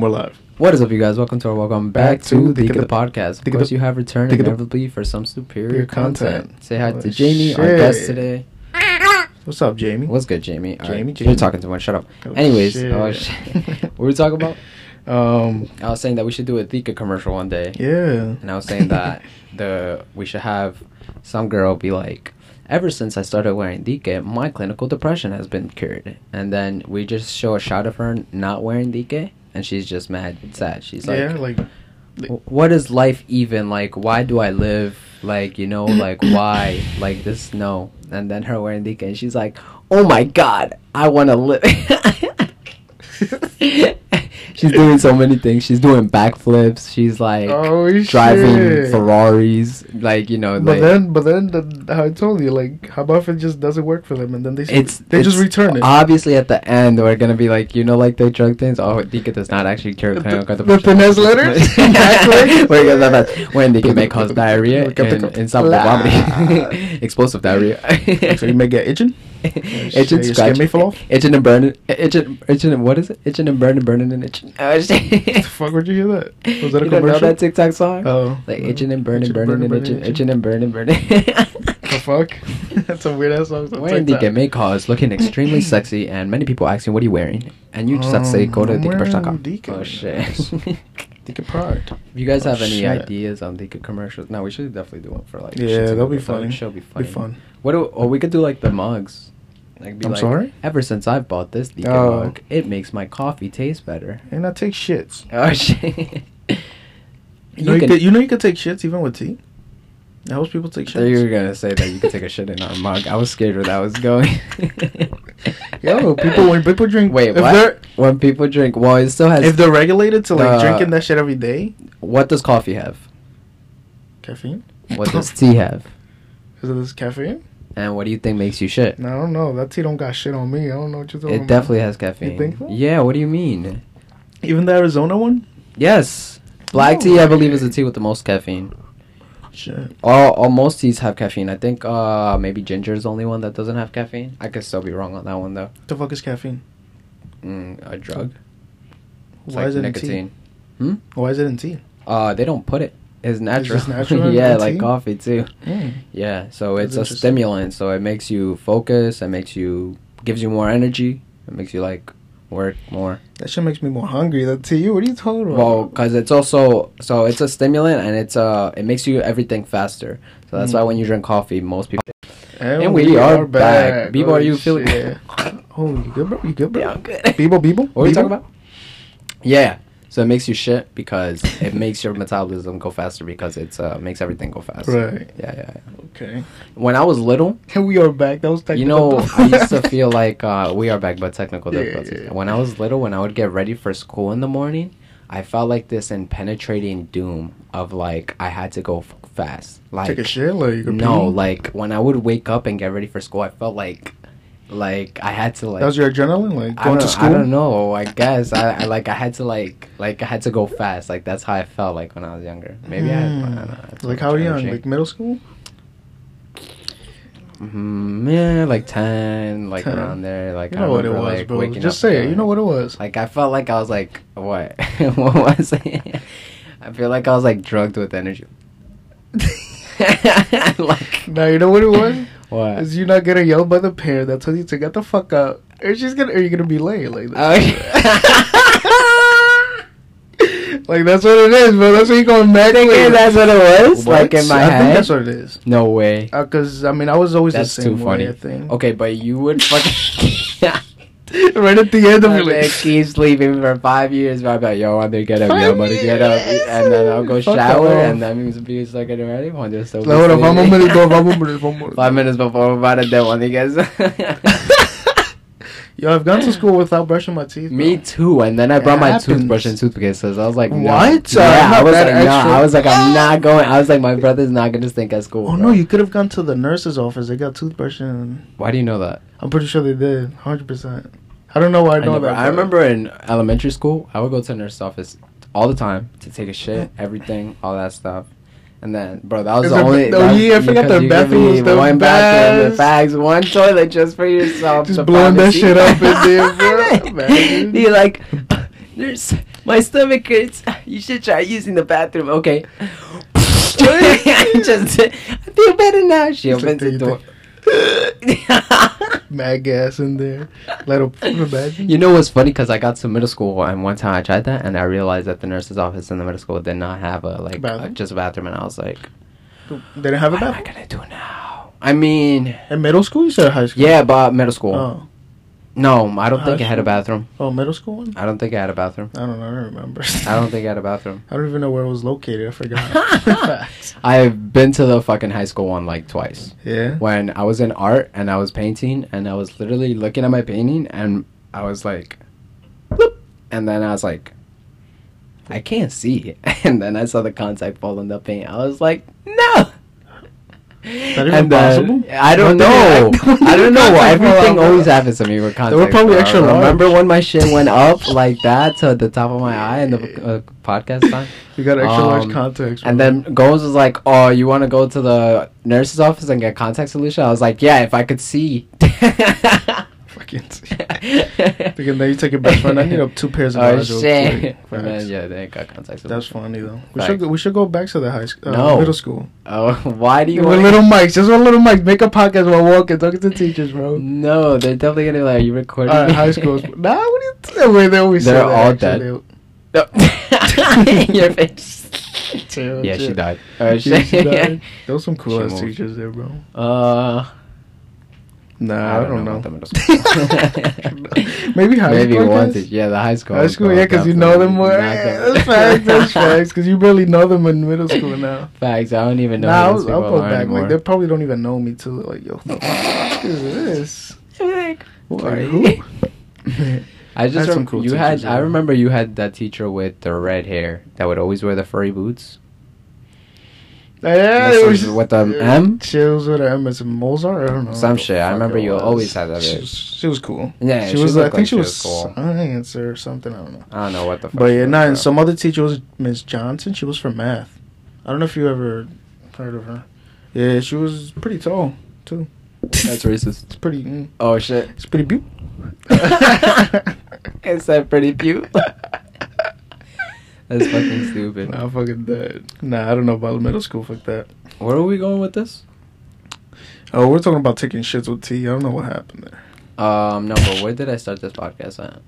Boom, we're live. What is up, you guys? Welcome to our welcome back, Back to to the Think of Good the- Podcast. Of Think course, the- you have returned Think of the- inevitably for some superior content. content. Say hi Oh, to Jamie, our shit. guest today. What's up, Jamie? What's good, Jamie? All right, Jamie, You're talking too much. Shut up. Oh, Anyways, shit. oh, shit. what were we talking about? Um, I was saying that we should do a Thika commercial one day. yeah. And I was saying that the we should have some girl be like, ever since I started wearing Dike, my clinical depression has been cured. And then we just show a shot of her not wearing Dike, and she's just mad sad. She's like, yeah, like, what is life even like? Why do I live? Like, you know, like why? Like this? No. And then her wearing Dike, and she's like, oh my god, I want to live. She's doing so many things. She's doing backflips. She's like oh, driving shit. Ferraris, like you know, But like then, but then, the, how I told you, like, how about if it just doesn't work for them, and then they it's they just return it. Obviously, at the end, we're gonna be like, you know, like the drug things. Oh, Dika does not actually cure The- the depression. finesse letters? Exactly. Wait, yeah, that- that- when Dika may cause diarrhea the and insufferable Blah. vomiting, explosive diarrhea. so you may get itching. Itching, shit, your skin scratching, may fall off? itching and burning, itching, itching and what is it? Itching and burning, burning and itching. Oh shit! the fuck would you hear that? Was that a you don't know commercial? that TikTok song? Oh, Like no. itching and burning, Itching, burning, and itching, itching and burning, burning. The fuck? That's a weird ass song. on Wearing TikTok. Dika may cause looking extremely sexy, and many people asking, "What are you wearing?" And you just have to say, Um, "Go to I'm wearing DikaMerch.com." Oh shit! Dika Pride. if you guys Oh, have any shit. ideas on Dika commercials, no, we should definitely do one for like. Yeah, shits that'll be giggles. That would- funny. Should be funny. Be fun. What? Do, or we could do like the mugs. Like, be I'm like, sorry? Ever since I've bought this Dika Oh. mug, it makes my coffee taste better. And I take shits. Oh shit! You know you, could, you know you could take shits even with tea. That helps people take I thought you were gonna say that you could take a shit in our mug. I was scared where that was going. Yo, people when people drink. Wait, if what? When people drink, well, it still has. if they're regulated to like The- drinking that shit every day, what does coffee have? caffeine. What does tea have? Is it this caffeine? And what do you think makes you shit? No, I don't know. That tea don't got shit on me. I don't know what you're talking It about. definitely has caffeine. You think so? Yeah. What do you mean? Even the Arizona one. Yes. Black No tea, I believe, is the tea with the most caffeine. Shit. All, all most teas have caffeine. I think uh maybe ginger is the only one that doesn't have caffeine. I could still be wrong on that one though. The fuck is caffeine? Mm, a drug. It's Why like is it nicotine. in tea? Why is it in tea? Uh, they don't put it. It's natural. just natural yeah, like tea? coffee too. Mm. Yeah, so That's it's a stimulant. So it makes you focus. It makes you gives you more energy. It makes you like work more. That shit makes me more hungry. That you, What are you talking about? Well, because it's also so it's a stimulant and it's uh it makes you everything faster. So that's Mm. why when you drink coffee, most people. and, and we are back. Bebo, are you feeling- oh, you good, bro? You good, bro? Yeah, I'm good. Bebo, Bebo. What are we Bebo? talking about? Yeah. So it makes you shit because it makes your metabolism go faster because it uh makes everything go fast. Right. Yeah, yeah, yeah. Okay. When I was little, we are back. That was technical. you know, I used to feel like uh, we are back, but technical Yeah, difficulties. yeah. When I was little, when I would get ready for school in the morning, I felt like this impenetrating doom of like I had to go fast. Like Take a shit, like no, like when I would wake up and get ready for school, I felt like like I had to like that was your adrenaline, like going to school. I don't know. I guess I, I like I had to like like I had to go fast. Like that's how I felt like when I was younger. Maybe I, I don't know. I Like how young? Like middle school? Mhm, yeah, like ten, like 10. around there. Like You I know what it was, like, bro. Just say it. You know what it was. Like I felt like I was like what? what was it? I feel like I was like drugged with energy. like Now you know what it was. what? Is you not gonna yell by the parent that tells you to get the fuck up, or she's gonna, or you gonna be late like Oh, that. like that's what it is, bro. That's what you going mad. Thinking that's what it was, like in my I head. think that's what it is. no way. Uh, because I mean, I was always That's the same too way. funny. I think. Okay, but you would fucking. right at the end of oh, it, gonna like, keep sleeping for five years. But I'm like, yo, I'm gonna get up, yo, I'm gonna get up, and then I'll go. Fuck shower, off. and that means be like getting ready. When they're still like, hold on, vamos a sleeping. minute, bro, vamos a minute, vamos. Five minutes before we're about to dead one, you guys. Yo, I've gone to school without brushing my teeth. Me bro. too. And then I It brought my happens. toothbrush and toothpaste. So I was like, no. What? Yeah, Uh, I was like, no. extra. I was like, I'm not going. I was like, my brother's not gonna stink at school. Oh bro. no, you could have gone to the nurse's office. They got toothbrush and Why do you know that? I'm pretty sure they did. Hundred percent. I don't know why I I, know never- that. I remember in elementary school, I would go to the nurse's office all the time to take a shit, everything, all that stuff. And then, bro, that was Is the only. oh, that yeah, I forgot because their you give bathroom was the one bathroom, the best. bags, one toilet just for yourself. Just the blowing that shit up in there, bro. Oh, Be like, there's my stomach hurts. You should try using the bathroom. Okay. just, I feel better now. She opens the door. Mad gas in there. Let him imagine. You know what's funny? Because I got to middle school and one time I tried that and I realized that the nurse's office in the middle school did not have a like Bathroom? uh, just a bathroom and I was like, They didn't have a bathroom. what am I gonna do now? I mean, in middle school. You said high school. yeah, but middle school. Oh, No, I don't High think it had a school? bathroom. oh, middle school one. I don't think it had a bathroom. I don't know. I don't remember. I don't think it had a bathroom. I don't even know where it was located. I forgot. I've been to the fucking high school one like twice. yeah. When I was in art and I was painting and I was literally looking at my painting and I was like, Bloop. and then I was like, I can't see. And then I saw the contact fall in the paint. I was like, no. And possible? I don't know. it- when did I don't know. Everything always happens to me with contact. were probably bro. extra large. Remember when my shit went up like that to the top of my eye in the uh, podcast time? You got extra large Um, contacts. And then Gomes was like, "Oh, you want to go to the nurse's office and get contact solution?" I was like, "Yeah, if I could see." Fucking. Because now you take your best friend. I need up two pairs of oh eyes real shit! quick. And Facts. then, yeah, they ain't got contact solution. That's funny though. We Facts. should go, we should go back to the high school, uh, No. middle school. Oh, why do you with want little mics, just with little mics. Make a podcast while walking, talking to teachers, bro. No, they're definitely gonna be like, "Are you recording?" All right, high schools. Nah, what are you? T- wait, they always say They're that, all actually. No. Your face. Chill, Yeah, she chill. died. Oh Yeah, shit! she died. Those some cool She ass teachers there, bro. Uh, Nah, I don't, know. about the middle school. Maybe high Maybe school. I one guess? teacher. Yeah, the high school. High school, yeah, because you know them more. Not that's facts. That's facts. Because you barely know them in middle school now. Facts. I don't even know. Nah, I'll, I'll people go back. anymore. Like they probably don't even know me too. Like yo, what the fuck is this? Like, Like, who? who? I just Had some rem- cool you had. teachers, I remember you had that teacher with the red hair that would always wear the furry boots. Yeah, it was with the M? She was with an M. It's Mozart. I don't know. Some shit. I remember you always had that She was, she was cool. Yeah, she she was. I think like she was cool. science or something. I don't know. I don't know what the. fuck But yeah, nah. And some other teacher was Miss Johnson. She was from math. I don't know if you ever heard of her. Yeah, she was pretty tall too. That's racist. It's pretty. Mm, Oh shit! it's pretty beautiful. Is that pretty cute? That's fucking stupid. Nah, fucking dead. Nah, I don't know about middle school. Fuck that. Where are we going with this? Oh, we're talking about taking shits with tea. I don't know what happened there. Um, no, but where did I start this podcast at?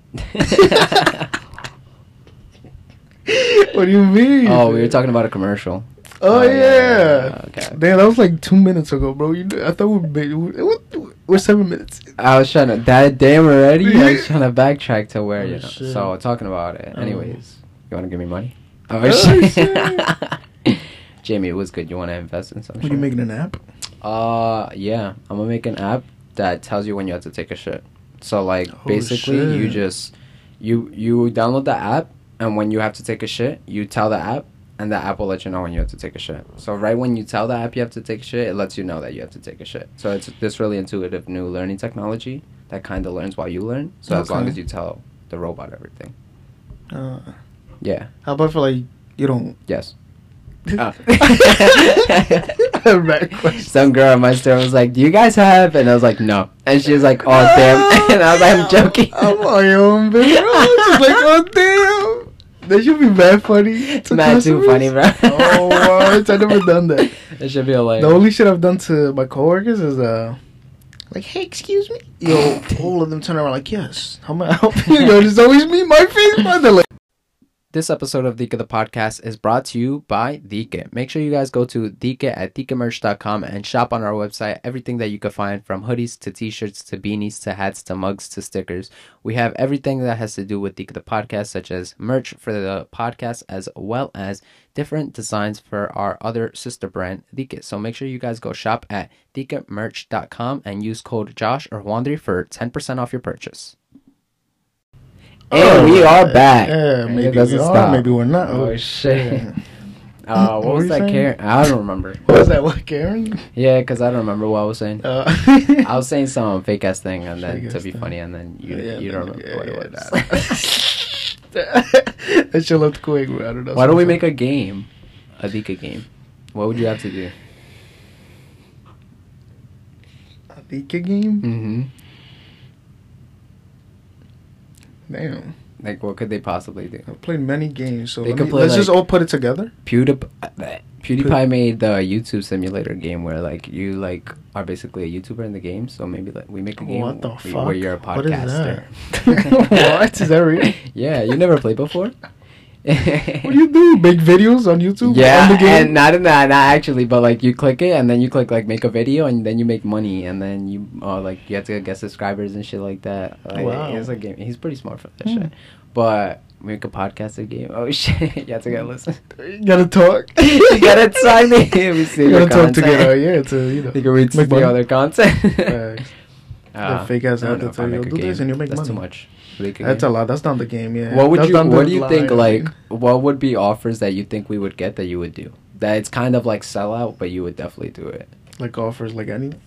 what do you mean? oh, we were talking about a commercial. Oh, Oh, yeah, yeah. okay. Damn, that was like two minutes ago, bro. You, I thought we were, We're, we're seven minutes. I was trying to that damn already. I was trying to backtrack to where Oh, you know. shit. So talking about it. Oh. Anyways, you want to give me money? Oh, Oh, shit. Jamie, it was good. You want to invest in something? What are you making an app? Uh, yeah. I'm gonna make an app that tells you when you have to take a shit. So like, Oh, basically, you just you you download the app, and when you have to take a shit, you tell the app, and the app will let you know when you have to take a shit. So right when you tell the app you have to take a shit, it lets you know that you have to take a shit. So it's this really intuitive new learning technology that kind of learns while you learn. So as long as you tell the robot everything. Uh, Yeah. how about for like you don't? Yes. Oh. Some girl at my store was like, "Do you guys have?" And I was like, "No." And she was like, "Oh damn!" And I was like, "I'm joking." I'm on your own, bro. She's like, oh damn. That should be bad funny. to Mad too funny, bro. oh, what? I never done that. It should be like The only shit I've done to my coworkers is uh, like, hey, excuse me. Yo, all of them turn around like, yes. How may I help you? Yo, it's always me, my face, my like, This episode of Dika the Podcast is brought to you by Dika. Make sure you guys go to Dika at DikaMerch.com and shop on our website everything that you can find from hoodies to t-shirts to beanies to hats to mugs to stickers. We have everything that has to do with Dika the Podcast, such as merch for the podcast as well as different designs for our other sister brand, Dika. So make sure you guys go shop at DikaMerch.com and use code Josh or Wandry for 10% off your purchase. And we are back. Yeah, maybe it doesn't we stop. are, maybe we're not. Oh shit. Yeah. Uh, what What was were that, saying? Karen? I don't remember. What was that? What, Karen? Yeah, because I don't remember what I was saying. Uh, I was saying some fake ass thing, and then to be thing. funny, and then you Yeah, you don't remember yeah, what it was. nah. that shit looked quick. bro. I don't know. Why don't we make a game, a Dika game? What would you have to do? a Dika game? Mm-hmm. Damn. Like, what could they possibly do? I've played many games, so They let could me, play, let's just all put it together. PewDiePie, uh, PewDiePie made the YouTube simulator game where like you like are basically a YouTuber in the game. So maybe like we make a game What the where- fuck? where you're a podcaster. What is that? What? Is that real? Yeah, you never played before. What do you do? Make videos on YouTube? Yeah, on the game? and not in that, not actually, but like you click it and then you click like make a video and then you make money and then you uh, like you have to get subscribers and shit like that. Like, Wow. Game. He's pretty smart for that Hmm. shit. But make a podcast a game. Oh shit, you have to get listen. you gotta talk. you gotta sign me. We see you gotta talk content. together. Yeah, to you know. You can read the money. other content. Uh, The fake ass I don't ad know that tell you, "Do this and you make money. That's too much. That's a lot. That's not the game. Yeah. What would That's you What do you think? Like, what would be offers that you think we would get that you would do? That it's kind of like sellout, but you would definitely do it. like offers like anything.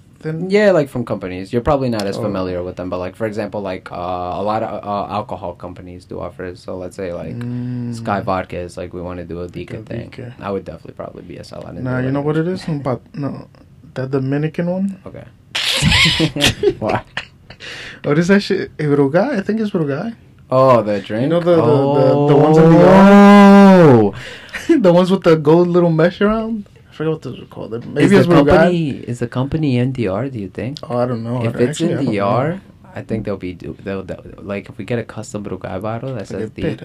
Yeah, like from companies. You're probably not as Oh. familiar with them, but like for example, like uh, a lot of uh, alcohol companies do offers. So let's say like Mm. Skyy Vodka is like we want to do a Dika thing. Dika. I would definitely probably be a sellout. in Nah, you know what it is, But no, that Dominican one. Okay. Why? Oh, what is that shit? Eh, Brugal? I think it's Brugal. Oh, the drink. know the- the- oh. the- the oh. ones in the Oh. the ones with the gold little mesh around. I forget what those are called. Maybe is it's the Brugal. company is the company NDR? Do you think? Oh, I don't know. if it's actually, NDR. I think they'll be do- they'll, they'll like if we get a custom Brugal bottle that says Dike,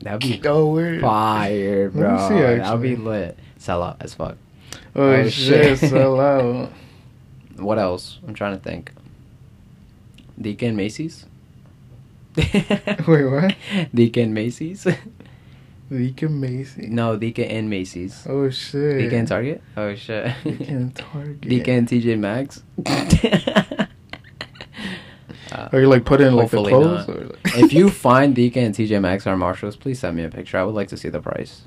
that'd be Oh, fire, bro. see, That'll be lit. Sell out as fuck. Oh, Oh, shit, shit. so loud. What else? I'm trying to think. And Macy's. Wait, what? And Macy's. Dike Macy. no, Dike and Macy's. Oh shit. And Target. Oh shit. And Target. And TJ Maxx. Uh, Are you like put in like the clothes? like... if you find Dika and TJ Maxx or Marshalls, please send me a picture. I would like to see the price.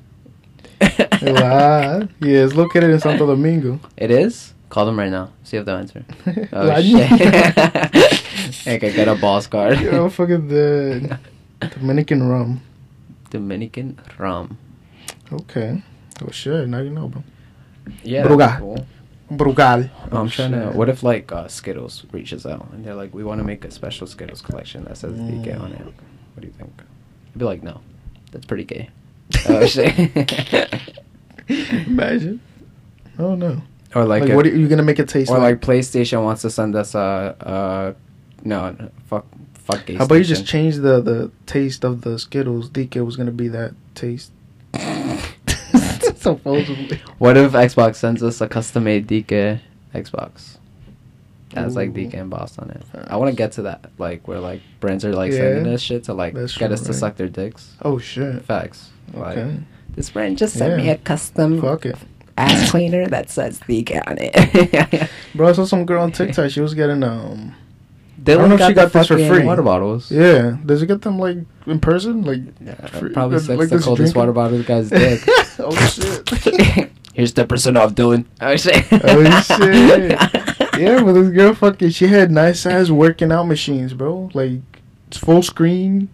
Yeah, it's located in Santo Domingo. it is? Call them right now. See if they'll answer. Oh La- shit. I get a boss card. Yo, fucking the Dominican rum. Dominican rum. Okay. Oh shit, now you know, bro. Yeah. Brugal. cool. Brugal. Oh, I'm trying to. What if like uh, Skittles reaches out and they're like, we want to make a special Skittles collection that says DK on it. What do you think? I'd be like, no, that's pretty gay. oh shit. Imagine. Oh no. or like, Like, a- what are you gonna make it taste or like? like PlayStation wants to send us a, uh, no, no, fuck, fuck How about you just change the the taste of the Skittles? DK was gonna be that taste. Supposedly. What if Xbox sends us a custom made DK Xbox? That's like. DK embossed on it. I want to get to that, like where like brands are like Yeah. sending us shit to like That's get true, us to suck their dicks. Oh shit. Facts. Like, Okay. this brand just sent me a custom Fuck it. ass cleaner that says DK on it. Bro, I saw some girl on TikTok. She was getting um. They I don't know if got she got this for free. Water bottles. Yeah. Does it get them like in person? Like. Yeah, free- probably like sucks the coldest drinking? water bottle the guy's dick. oh shit. Here's ten percent off, Dylan. Oh shit. Oh, shit. yeah, but this girl fucking she had nice ass working out machines, bro. Like it's full screen.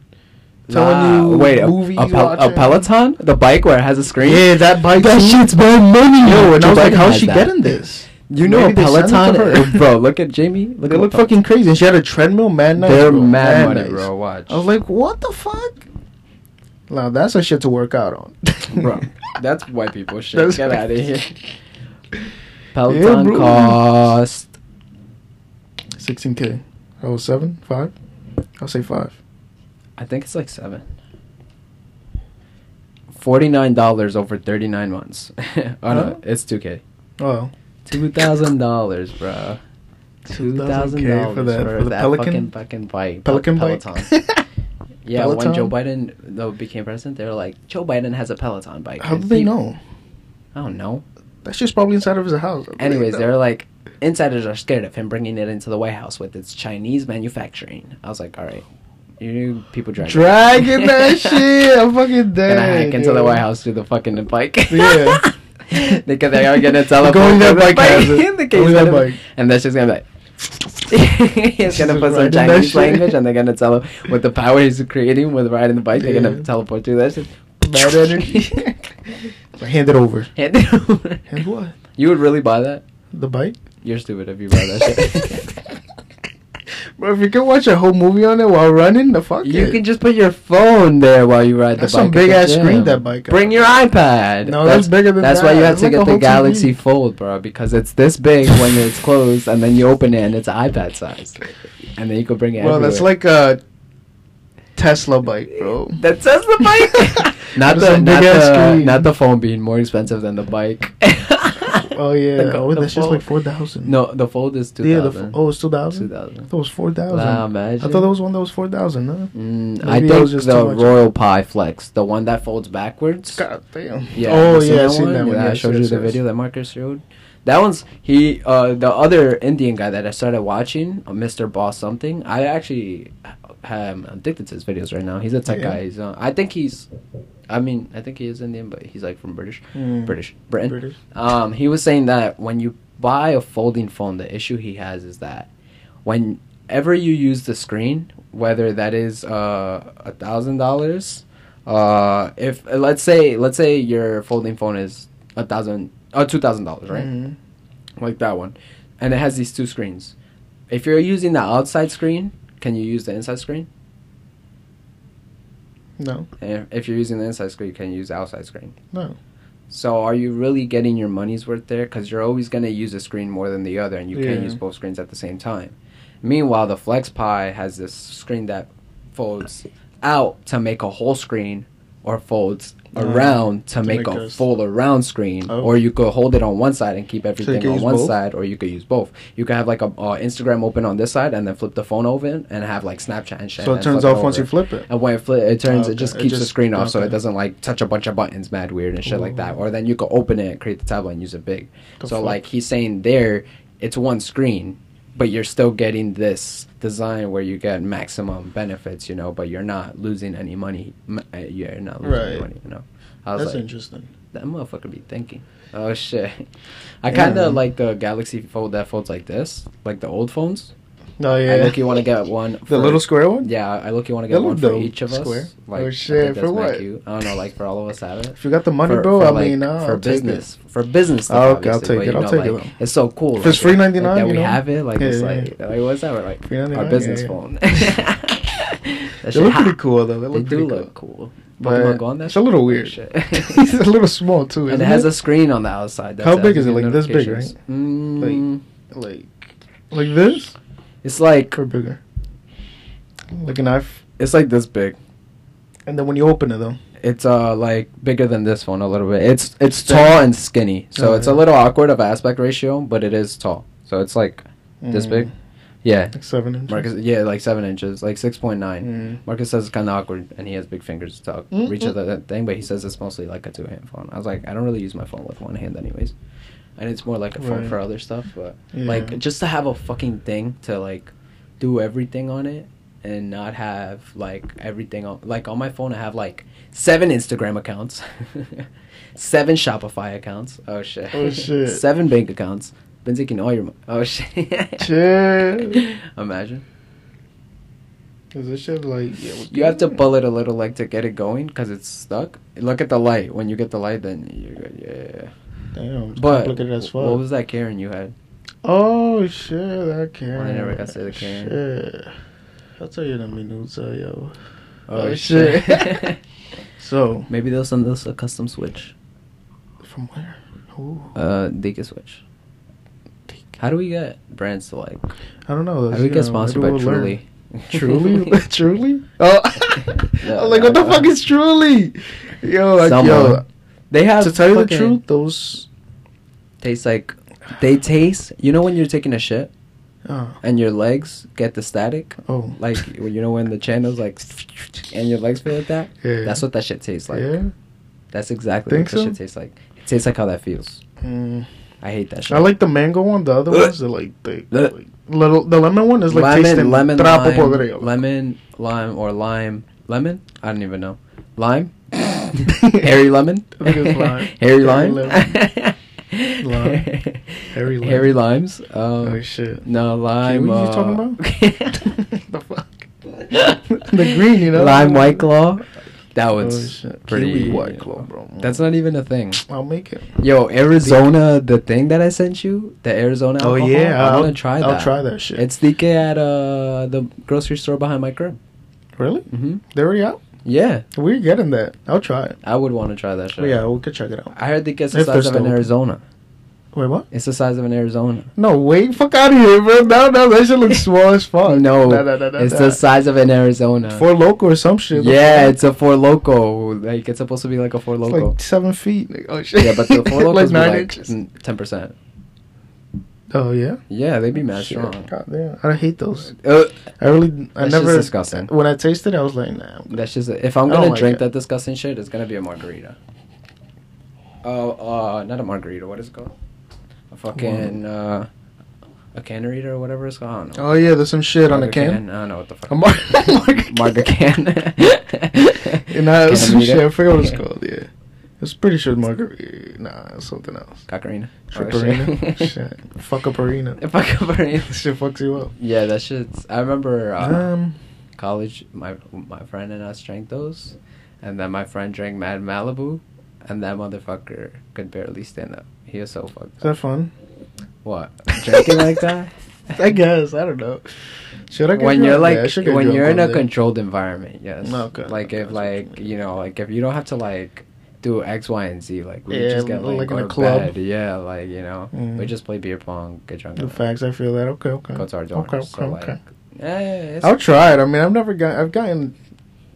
Telling Nah, you wait, a, movies a, Pel- a. Peloton, the bike where it has a screen. Yeah, that bike. that too. shit's bad money. Yo, and I was like, Joe Biden how's she that. getting this? You know, Maybe a they send it to Peloton, bro. Look at Jamie. Look They at look fucking crazy. And she had a treadmill, man. Nice, They're bro. mad Mad money, nice. bro. Watch. I was like, what the fuck? Now that's a shit to work out on, bro, that's white people shit. That's Get out of here. Peloton bro. cost 16k. Oh, seven, five. I'll say five. I think it's like seven. Forty nine dollars over thirty nine months. oh no, it's two K. Oh, Two thousand dollars, bro. Two thousand dollars for the- for the that Pelican? fucking fucking bike. Pelican bike. Peloton. yeah, when Joe Biden though became president, they were like, Joe Biden has a Peloton bike. How do they he- know? I don't know. That shit's probably inside of his house. Anyways, they're like, insiders are scared of him bringing it into the White House with its Chinese manufacturing. I was like, all right, You knew people dragging. Dragging that shit. I'm fucking dead. Gonna hack into the. White House through the fucking bike. Yeah. because they are gonna teleport. Going that bike has it. The Going that gonna- bike. And that's just gonna be like. he's gonna put some Chinese language, and they're gonna tell him with the power he's creating with riding the bike, they're gonna teleport through that shit. Bad energy. Hand it over. Hand it over. Hand what? You would really buy that? The bike? You're stupid if you buy that shit. Bro, if you can watch a whole movie on it while running, the fuck You it. can just put your phone there while you ride That's the bike. some big ass gym. screen, that bike. Bring uh, your iPad. No, that's bigger than That's that. why you have to like get the Galaxy TV. Fold, bro, because it's this big when it's closed, and then you open it and it's iPad size, and then you can bring it. Bro, that's like a Tesla bike, bro. That Tesla bike. not the not the not the phone being more expensive than the bike. Oh yeah, The- oh, the that's just like four thousand. No, the Fold is two yeah, the thousand. f- oh, it's two thousand. two I thought it was four thousand. Wow, I imagine. thought there was one that was four thousand. Huh? Mm, I Maybe that think was just the. Royole Pi Flex, the one that folds backwards. God damn. Yeah. Oh yeah, I that seen one? that one. Yeah, I showed yes, you the yes. video that Marcus showed. That one's he. Uh, the other Indian guy that I started watching, uh, Mr. Boss something. I actually am addicted to his videos right now. He's a tech Yeah. guy. He's. Uh, I think he's. I mean, I think he is Indian, but he's like from British, Mm. British, Britain. British. Um, he was saying that when you buy a folding phone, the issue he has is that whenever you use the screen, whether that is uh a thousand dollars, uh, if let's say let's say your folding phone is a thousand, uh, two thousand dollars, right? Mhm. Like that one, and it has these two screens. If you're using the outside screen, can you use the inside screen? No, And if you're using the inside screen, you can use the outside screen? no. So are you really getting your money's worth there? Because you're always going to use a screen more than the other, and you can't use both screens at the same time. Meanwhile, the FlexPai has this screen that folds out to make a whole screen, or folds around to, to make, make a full around screen. Oh. Or you could hold it on one side and keep everything can on one both? side, or you could use both. You could have like a uh, Instagram open on this side and then flip the phone over and have like Snapchat and shit. So it turns flip off once you flip it. And when it, fli- it turns, Oh, it just okay. It keeps the screen off, so it doesn't like touch a bunch of buttons, mad weird and shit like that. Or then you could open it, create the tablet, and use it big. The so fuck? like he's saying there, it's one screen, but you're still getting this design where you get maximum benefits, you know, but you're not losing any money. Uh, You're not losing any money, you know. I was That's like, interesting. that motherfucker be thinking. Oh shit. I kind Yeah. of like the Galaxy Fold that folds like this, like the old phones. Oh I look you want to get one. the little square one. yeah, I look you want to get one for each of us. Square. Like, Oh, I shit, for what? cute. I don't know, like for all of us have it. If you got the money, for, bro, for, I like, mean, nah, for I'll take business, for business stuff. Oh, okay, I'll take but, it, I'll know, take like, it. It's so cool. If it's like, free 99, like that we have it. Like Yeah, it's yeah, like, like what's that? Like Free 99, our business yeah, yeah. phone. They look pretty cool though. They look do look cool. Pokemon Go on that. it's a little weird. It's a little small too. and it has a screen on the outside. How big is it? Like this big, right? Mm, like like this it's like or bigger, like a knife. it's like this big. And then when you open it though, It's uh like bigger than this one a little bit. It's it's Thin. tall and skinny, so Oh, it's a little awkward of aspect ratio, but it is tall. So it's like this Mm, big. Yeah, like seven inches. Marcus. Yeah, like seven inches, like six point nine. Mm. Marcus says it's kind of awkward, and he has big fingers to Mm, reach mm. the that thing, but he says it's mostly like a two hand phone. I was like, I don't really use my phone with one hand, anyways, and it's more like a phone Right. for other stuff. But Yeah. like just to have a fucking thing to like do everything on it and not have like everything on like on my phone I have like seven Instagram accounts, seven Shopify accounts. Oh shit. Oh, shit. seven bank accounts. Been taking all your money. Oh shit. Shit. Imagine. Is this shit like? Yeah, You have to pull it a little like to get it going because it's stuck. Look at the light. When you get the light, then you're good. Yeah. Damn, But complicated as fuck. what was that Karen you had? Oh shit, that Karen. I never got to say the Karen. Shit. I'll tell you in a minute, so yo. Oh, Oh, shit. shit. So Maybe they'll send us a custom switch. from where? Ooh. Uh, Dika switch. How do we get brands to like? I don't know. How do we get sponsored by we'll Truly? Truly, Truly. Oh, No, I'm like, what the no. fuck is Truly? Yo, like, yo. They have To tell you the truth, those. Taste like they taste. You know when you're taking a shit Oh, and your legs get the static. oh, Like you know when the channel's like, and your legs feel like that. Yeah. That's what that shit tastes like. yeah. That's exactly Think what that so? shit tastes like. It tastes like how that feels. Mm, I hate that shit. I like the mango one. The other ones, they're like, they, like little. The lemon one is like lemon, tasting lemon, trapo lime, podrido. lemon, lime, or lime, lemon. I don't even know. Lime, hairy lemon, I think it's lime. lime, lemon. Lime. Hairy limes. Um, Oh shit. no lime. what are you uh, talking about? the fuck. the green, you know. lime white claw. That Oh, was shit. pretty Kiwi white claw, bro. That's not even a thing. I'll make it. Yo, Arizona, the thing that I sent you, the Arizona. Oh alcohol, yeah, I I'll, want to try that. I'll try that shit. It's DK at uh the grocery store behind my crib. really? hmm They're already out. Yeah, We're getting that. I'll try it. I would want to try that shit. Yeah, we could check it out. I heard DK is the If they're size of an still- Arizona. Wait, what? It's the size of an Arizona. No, wait, fuck out of here, bro. No, no, that shit looks small as fuck. No, Nah, nah, nah, nah, it's nah. the size of an Arizona. Four loco or some shit. yeah, it's a four loco. Like it's supposed to be like a four It's loco. like seven feet. Like, oh shit. yeah, but the four locos like be nine like inches. ten percent. Oh yeah. Yeah, they be mad Shit, strong. God damn, I hate those. Uh, I really, I never. disgusting. When I tasted it, I was like, nah. I'm. That's just if I'm gonna like drink it. that disgusting shit, it's gonna be a margarita. Oh, uh, not a margarita. What is it called? A fucking uh, a cannerita or whatever it's called. I don't know. Oh yeah, there's some shit on the Marga can. I don't know what the fuck. A mar- marga Marga can. And I some shit. I forgot what it's called. Yeah, I was pretty sure it's margarita. Nah, it's something else. Cacarina. Triparina. shit. Fuck up arena. Fuck I could This shit fucks you up. Yeah, that shit's. I remember uh, Um, college. My my friend and us drank those, and then my friend drank Mad Malibu, and that motherfucker could barely stand up. He was so fucked. is that up. fun? What drinking like that? I guess I don't know. Should I? Get when you're like Yeah, I when you're in a day. controlled environment, yes. Okay, Like if like you know like if you don't have to like do X, Y, and Z, like we Yeah, just get like, like go in a club. bed. Yeah, like you know Mm. we just play beer pong, get drunk, The facts, I feel that. Okay, okay. go to our dorms. Okay, okay, so like, okay. yeah, I'll try it. I mean, I've never got. I've gotten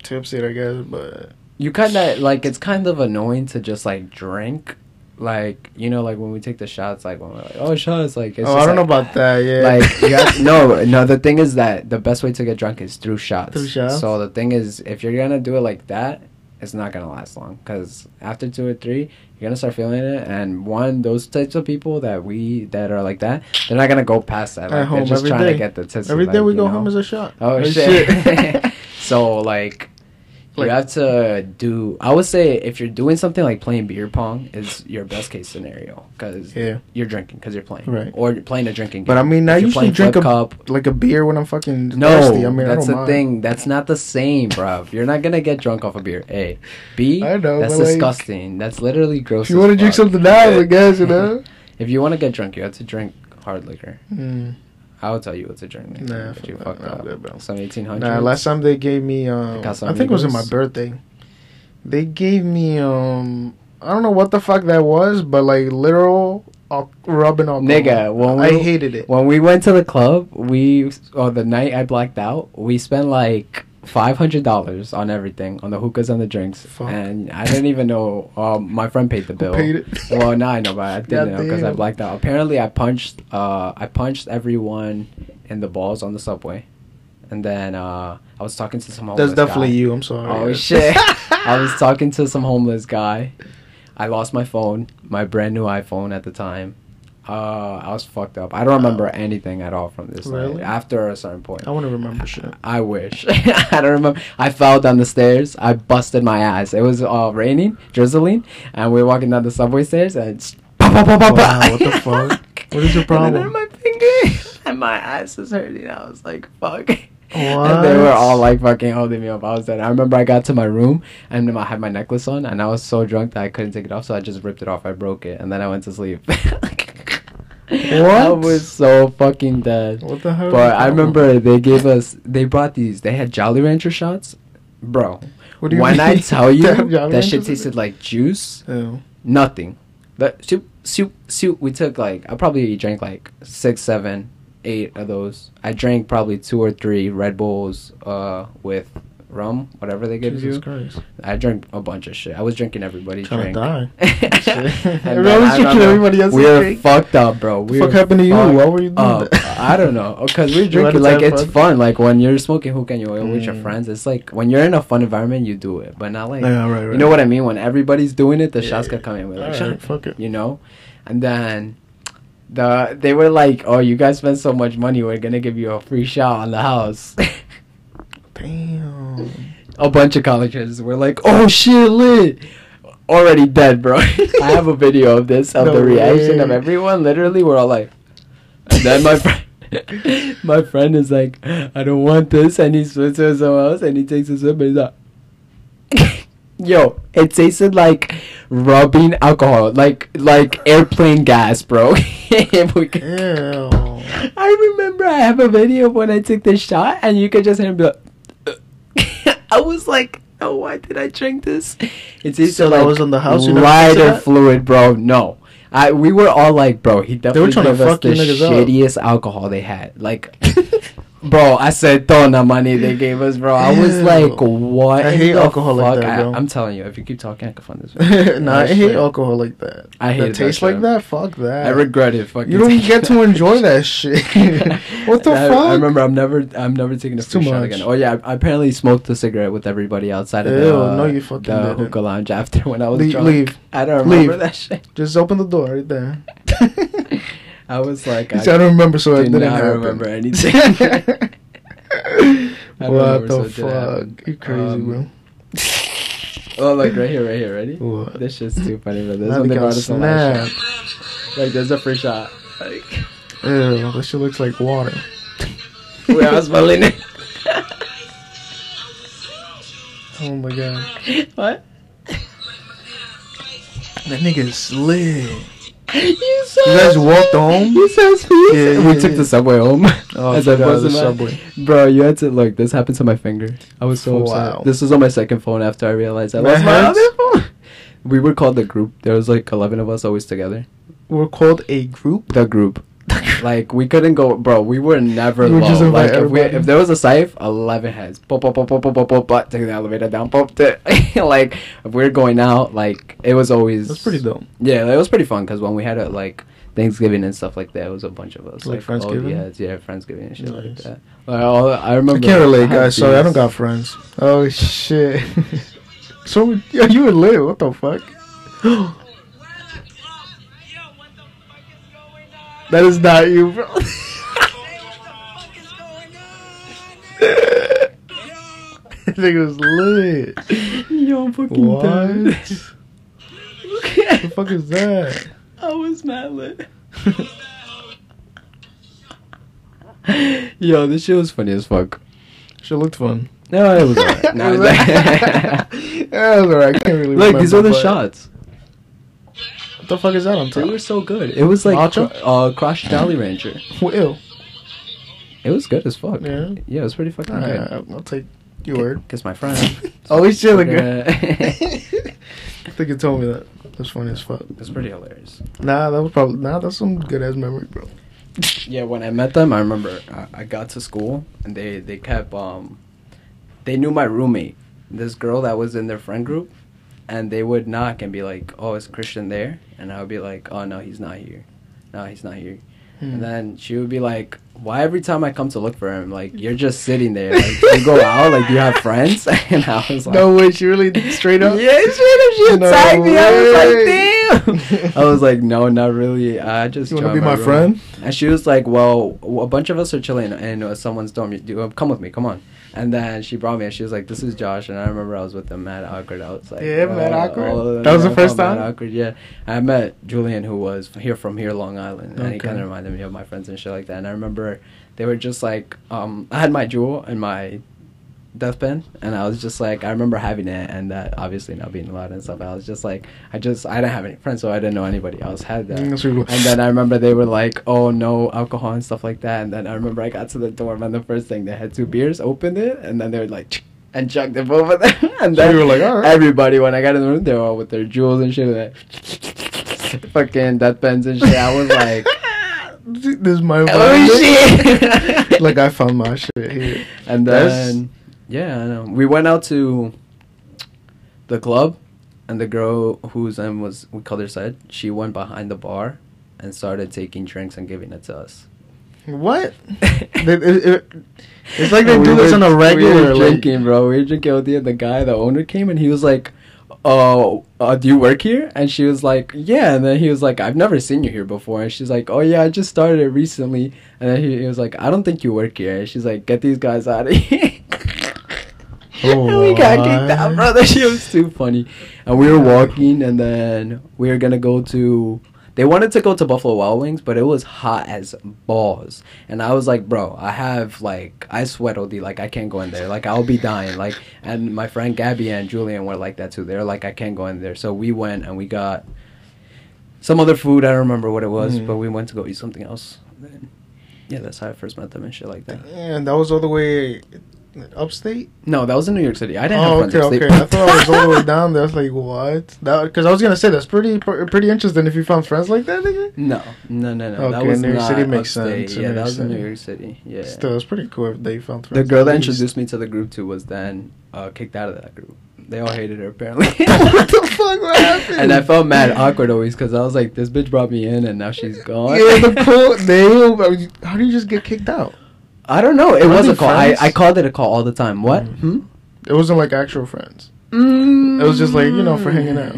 tipsy, I guess, but you kind of like it's kind of annoying to just like drink, like you know like when we take the shots, like when we're like oh shots, like it's oh, I don't know about that. Yeah, like you have, no no the thing is that the best way to get drunk is through shots Through shots? so the thing is if you're gonna do it like that it's not gonna last long because after two or three you're gonna start feeling it and one those types of people that we that are like that they're not gonna go past that At like, they're just every trying day. to get the tits every like, day we go know? home is a shot. oh Oh, shit, so like Like- you have to do. I would say if you're doing something like playing beer pong is your best case scenario because Yeah. you're drinking because you're playing, Right. Or you're playing a drinking. But I mean, I usually drink a cup. like a beer when I'm fucking No, thirsty. I mean, that's I the mind. thing. That's not the same, bruv. You're not gonna get drunk off a beer. A, B. I know, That's but, like, disgusting. that's literally gross. If you want want to drink something now, I guess you know. If you want to get drunk, you have to drink hard liquor. Mm. I will tell you what a drink. Next Nah, but you fucked up. good. Some eighteen hundred. Nah, last time they gave me, um, I think it was on my birthday. They gave me, um, I don't know what the fuck that was, but like literal al- rubbing alcohol. Nigga, when I hated it. When we went to the club, we or the night I blacked out, we spent like five hundred dollars on everything, on the hookahs and the drinks, Fuck. and I didn't even know. Um, my friend paid the bill. paid it? Well, now I know, but I didn't know because I blacked out. Apparently, I punched. Uh, I punched everyone in the balls on the subway, and then uh, I was talking to some homeless. That's definitely guy. you. I'm sorry. Oh shit! I was talking to some homeless guy. I lost my phone, my brand new iPhone at the time. Uh, I was fucked up. I don't remember anything at all from this Really? night. After a certain point, I want to remember shit. I wish. I don't remember. I fell down the stairs. I busted my ass. It was uh, raining, drizzling, and we were walking down the subway stairs, and it's Wow, what the fuck? What is your And problem? then my finger and my ass is hurting. I was like, fuck. And they were all like fucking holding me up. I was dead. I remember I got to my room and I had my necklace on, and I was so drunk that I couldn't take it off, so I just ripped it off. I broke it, and then I went to sleep. I was so fucking dead. What the hell? But I remember they gave us, they brought these, they had Jolly Rancher shots. Bro, What do you when I tell you They have Jolly that shit Ranchers in tasted it? like juice, Ew. nothing. The soup, soup, soup. We took like I probably drank like six, seven, eight of those. I drank probably two or three Red Bulls uh, with rum, whatever they give Jesus you. Christ. I drank a bunch of shit. I was drinking everybody's Trying to die. Everyone was drinking everybody else's We were drink. fucked up, bro. We fuck happened to you? Why were you doing I don't know, because we're drinking like it's fun? fun. Like when you're smoking hookah and you're with your Mm. friends, it's like when you're in a fun environment, you do it, but not like Yeah, right, right. you know what I mean. When everybody's doing it, the Yeah, shots yeah. could come in with like, up, fuck it. you know. And then the they were like, "Oh, you guys spent so much money, we're gonna give you a free shot on the house." Damn. a bunch of colleges were like, "Oh shit, lit." Already dead, bro. I have a video of this of No the reaction of everyone. Literally, we're all like, and then my friend, my friend is like, "I don't want this," and he switches to someone else, and he takes a sip, and he's like, "Yo, it tasted like rubbing alcohol, like like airplane gas, bro." I remember I have a video of when I took the shot, and you could just hear me be like, I was like, oh, why did I drink this? It's either So that like was in the house, you never tasted lighter fluid, bro. No. I, we were all like, bro, he definitely trying to gave us the you niggas up. shittiest alcohol they had. Like, bro, I said tona money they gave us, bro. I was Ew. like, what? I hate the alcohol like that, I, bro. I'm telling you, if you keep talking, I can find this. nah, I hate alcohol like that. I hate that that taste like that. Fuck that. I regret it. Fucking You don't get to enjoy that shit. what the I, fuck? I remember I'm never I'm never taking a free shot again. Oh yeah, I, I apparently smoked a cigarette with everybody outside of Ew, the, uh, no, you fucking the didn't. hookah lounge after when I was Le- drunk. leave. I don't remember Leave. that shit. Just open the door right there. I was like, said, I don't remember, so do didn't remember anything. What the so it didn't happen. fuck? You crazy, Um, Oh, like right here, right here, ready? What? This shit's too funny, bro. This Now one they they got us snap. Like, there's a free shot. Like, Ew, this shit looks like water. we are smelling it. Oh my god. what? That nigga's lit. You, so You guys walked home? You so sweet. Yeah, yeah, we took the subway home. Oh, As I was the subway. Bro, you had to look. This happened to my finger. I was so Wow. upset. This was on my second phone after I realized I lost my other phone. We were called the group. There was like eleven of us always together. We're called a group. The group. Like we couldn't go, bro. We were never You would low. just like if we if there was a scythe, eleven heads. Pop pop pop pop pop pop pop. pop take the elevator down. Pop. like if we were going out, like it was always. That's pretty dope. Yeah, it was pretty fun because when we had it like Thanksgiving and stuff like that, it was a bunch of us. Like all oh, Friendsgiving? the heads, yeah, Friendsgiving and shit like that. Like, all, I I remember. can't relate, had guys. Sorry, I don't got friends. Oh shit. so yo, you were lit. What the fuck? that is not you, bro. Nigga was lit. Yo, I'm fucking What? dead. What the fuck is that? I was mad lit. Yo, this shit was funny as fuck. Shit looked fun. No, it was alright. No, It was it alright. I can't really Look, these are the but- shots. What the fuck is that on They were so good. It was like Macho? cr- uh, Crush Jolly Rancher. Well, It was good as fuck. Yeah? yeah, it was pretty fucking alright, good. I'll take your word. Cause my friend. Oh, shit, look Yeah. I think you told me that. That's funny as fuck. It's pretty hilarious. Nah, that was probably nah. That's some good ass memory, bro. Yeah, when I met them, I remember I, I got to school and they they kept um, they knew my roommate, this girl that was in their friend group, and they would knock and be like, "Oh, is Christian there?" And I would be like, "Oh no, he's not here. No, he's not here." Hmm. And then she would be like, "Why every time I come to look for him, like you're just sitting there? Like you go out, like you have friends?" And I was like, no way, she really straight up. yeah, straight up, she No attacked me. I was like, damn. I was like, no, not really. I just. You wanna be my room." friend? And she was like, well, a bunch of us are chilling in uh, someone's dorm. You, do- uh, come with me, come on. And then she brought me, and she was like, "This is Josh." And I remember I was with them, mad awkward. I was like, Yeah, mad awkward? all That was the yeah, first mad time? Awkward, yeah. I met Julian, who was here from here, Long Island, and he kind of reminded me of my friends and shit like that. And I remember they were just like, um, I had my Juul and my death pen and I was just like I remember having it and that obviously not being allowed and stuff I was just like I just I didn't have any friends so I didn't know anybody else had that that's really cool. and then I remember they were like oh no alcohol and stuff like that and then I remember I got to the dorm and the first thing they had two beers opened it and then they were like and chugged it over there and then you were like, "All right." everybody when I got in the room they were all with their Juuls and shit like fucking death pens and shit I was like this is my oh shit like I found my shit here. And then, yeah, I know. We went out to the club, and the girl whose name was we called her said she went behind the bar and started taking drinks and giving it to us. What? They- it- it- it's like they And do this were- on a regular. We were like- drinking, bro. We were drinking with the the guy, the owner came and he was like, "Oh, uh, do you work here?" And she was like, "Yeah." And then he was like, "I've never seen you here before." And she's like, "Oh yeah, I just started it recently." And then he, he was like, "I don't think you work here." And she's like, "Get these guys out of here." And we got kicked out, bro. That shit was too funny. And we were walking, and then we were gonna go to. They wanted to go to Buffalo Wild Wings, but it was hot as balls. And I was like, bro, I have like I sweat OD, like I can't go in there. Like I'll be dying. Like and my friend Gabby and Julian were like that too. They're like, I can't go in there. So we went and we got some other food. I don't remember what it was, Mhm. but we went to go eat something else. Yeah, that's how I first met them and shit like that. And that was all the way upstate. No, that was in New York City. I didn't Oh, have friends okay, upstate. okay. I thought I was all the way down there. I was like, what? That because I was gonna say that's pretty pr- pretty interesting if you found friends like that, nigga. No, no, no, no. that Okay, was New York City makes upstate. sense. Yeah, that was in New York City. Yeah. Still, it's pretty cool if they found friends. the girl that introduced me to the group too was then uh, kicked out of that group. They all hated her apparently. what the fuck? What happened? And I felt mad awkward always because I was like, this bitch brought me in and now she's gone. Yeah, the cool. They. How do you just get kicked out? I don't know. It Are was they a call. I, friends? I called it a call all the time. What? Mm. Hmm? It wasn't like actual friends. Mm, It was just like, you know, for hanging out.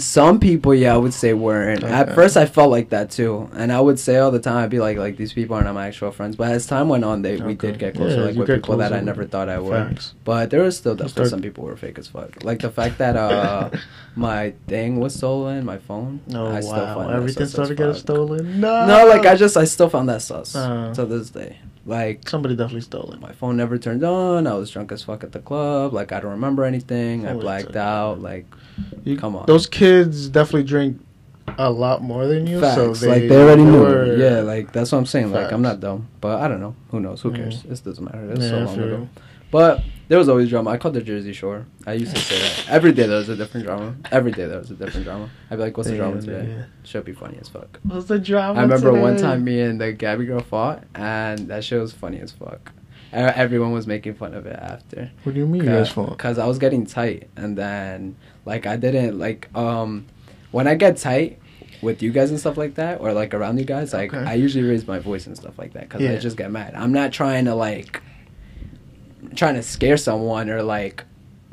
Some people, yeah, I would say weren't. At Okay. first, I felt like that too, and I would say all the time, I'd be like, like these people aren't my actual friends. But as time went on, they we Okay. did get closer, Yeah, like you with get people that I closer. never thought I would. Facts. But there was still You definitely start- some people who were fake as fuck. Like the fact that uh my thing was stolen, my phone. Oh I still wow! find that Everything sus as started getting fuck. stolen. No. No, like I just I still found that sus Uh. to this day. Like somebody definitely stole it. my phone never turned on. I was drunk as fuck at the club. Like I don't remember anything. I blacked shit. out. Like You- come on. Those kids definitely drink a lot more than you, facts. so they like they already knew. were- Yeah, like that's what I'm saying. Like I'm not dumb, but I don't know. Who knows? Who cares? It doesn't matter. It's Yeah, so long ago. But there was always drama. I called the Jersey Shore. I used to say that every day. There was a different drama. Every day there was a different drama. I'd be like, "What's the drama Yeah, today?" yeah. Should be funny as fuck. What's the drama? I remember one time me and the Gabby girl fought, and that shit was funny as fuck. Everyone was making fun of it after. What do you mean, you guys fought? Cause I was getting tight, and then like I didn't like um when I get tight with you guys and stuff like that, or like around you guys, like Okay. I usually raise my voice and stuff like that, cause I just get mad. I'm not trying to like trying to scare someone or like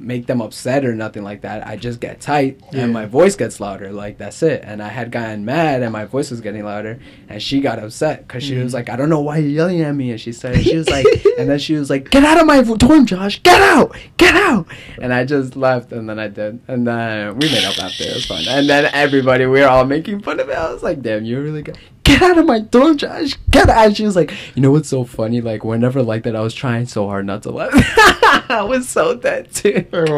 make them upset or nothing like that. I just get tight Yeah. and my voice gets louder. Like that's it. And I had gotten mad and my voice was getting louder and she got upset because she was Mm. like, I don't know why you're yelling at me. And she started, she was like, and then she was like, get out of my dorm, Josh. Get out. Get out. And I just left and then I did. And then we made up after. It was fun. And then everybody, we were all making fun of it. I was like, damn, you're really good. Get out of my dorm, Josh. Get out. She was like, you know what's so funny? Like, whenever like that, I was trying so hard not to laugh. I was so dead too. What?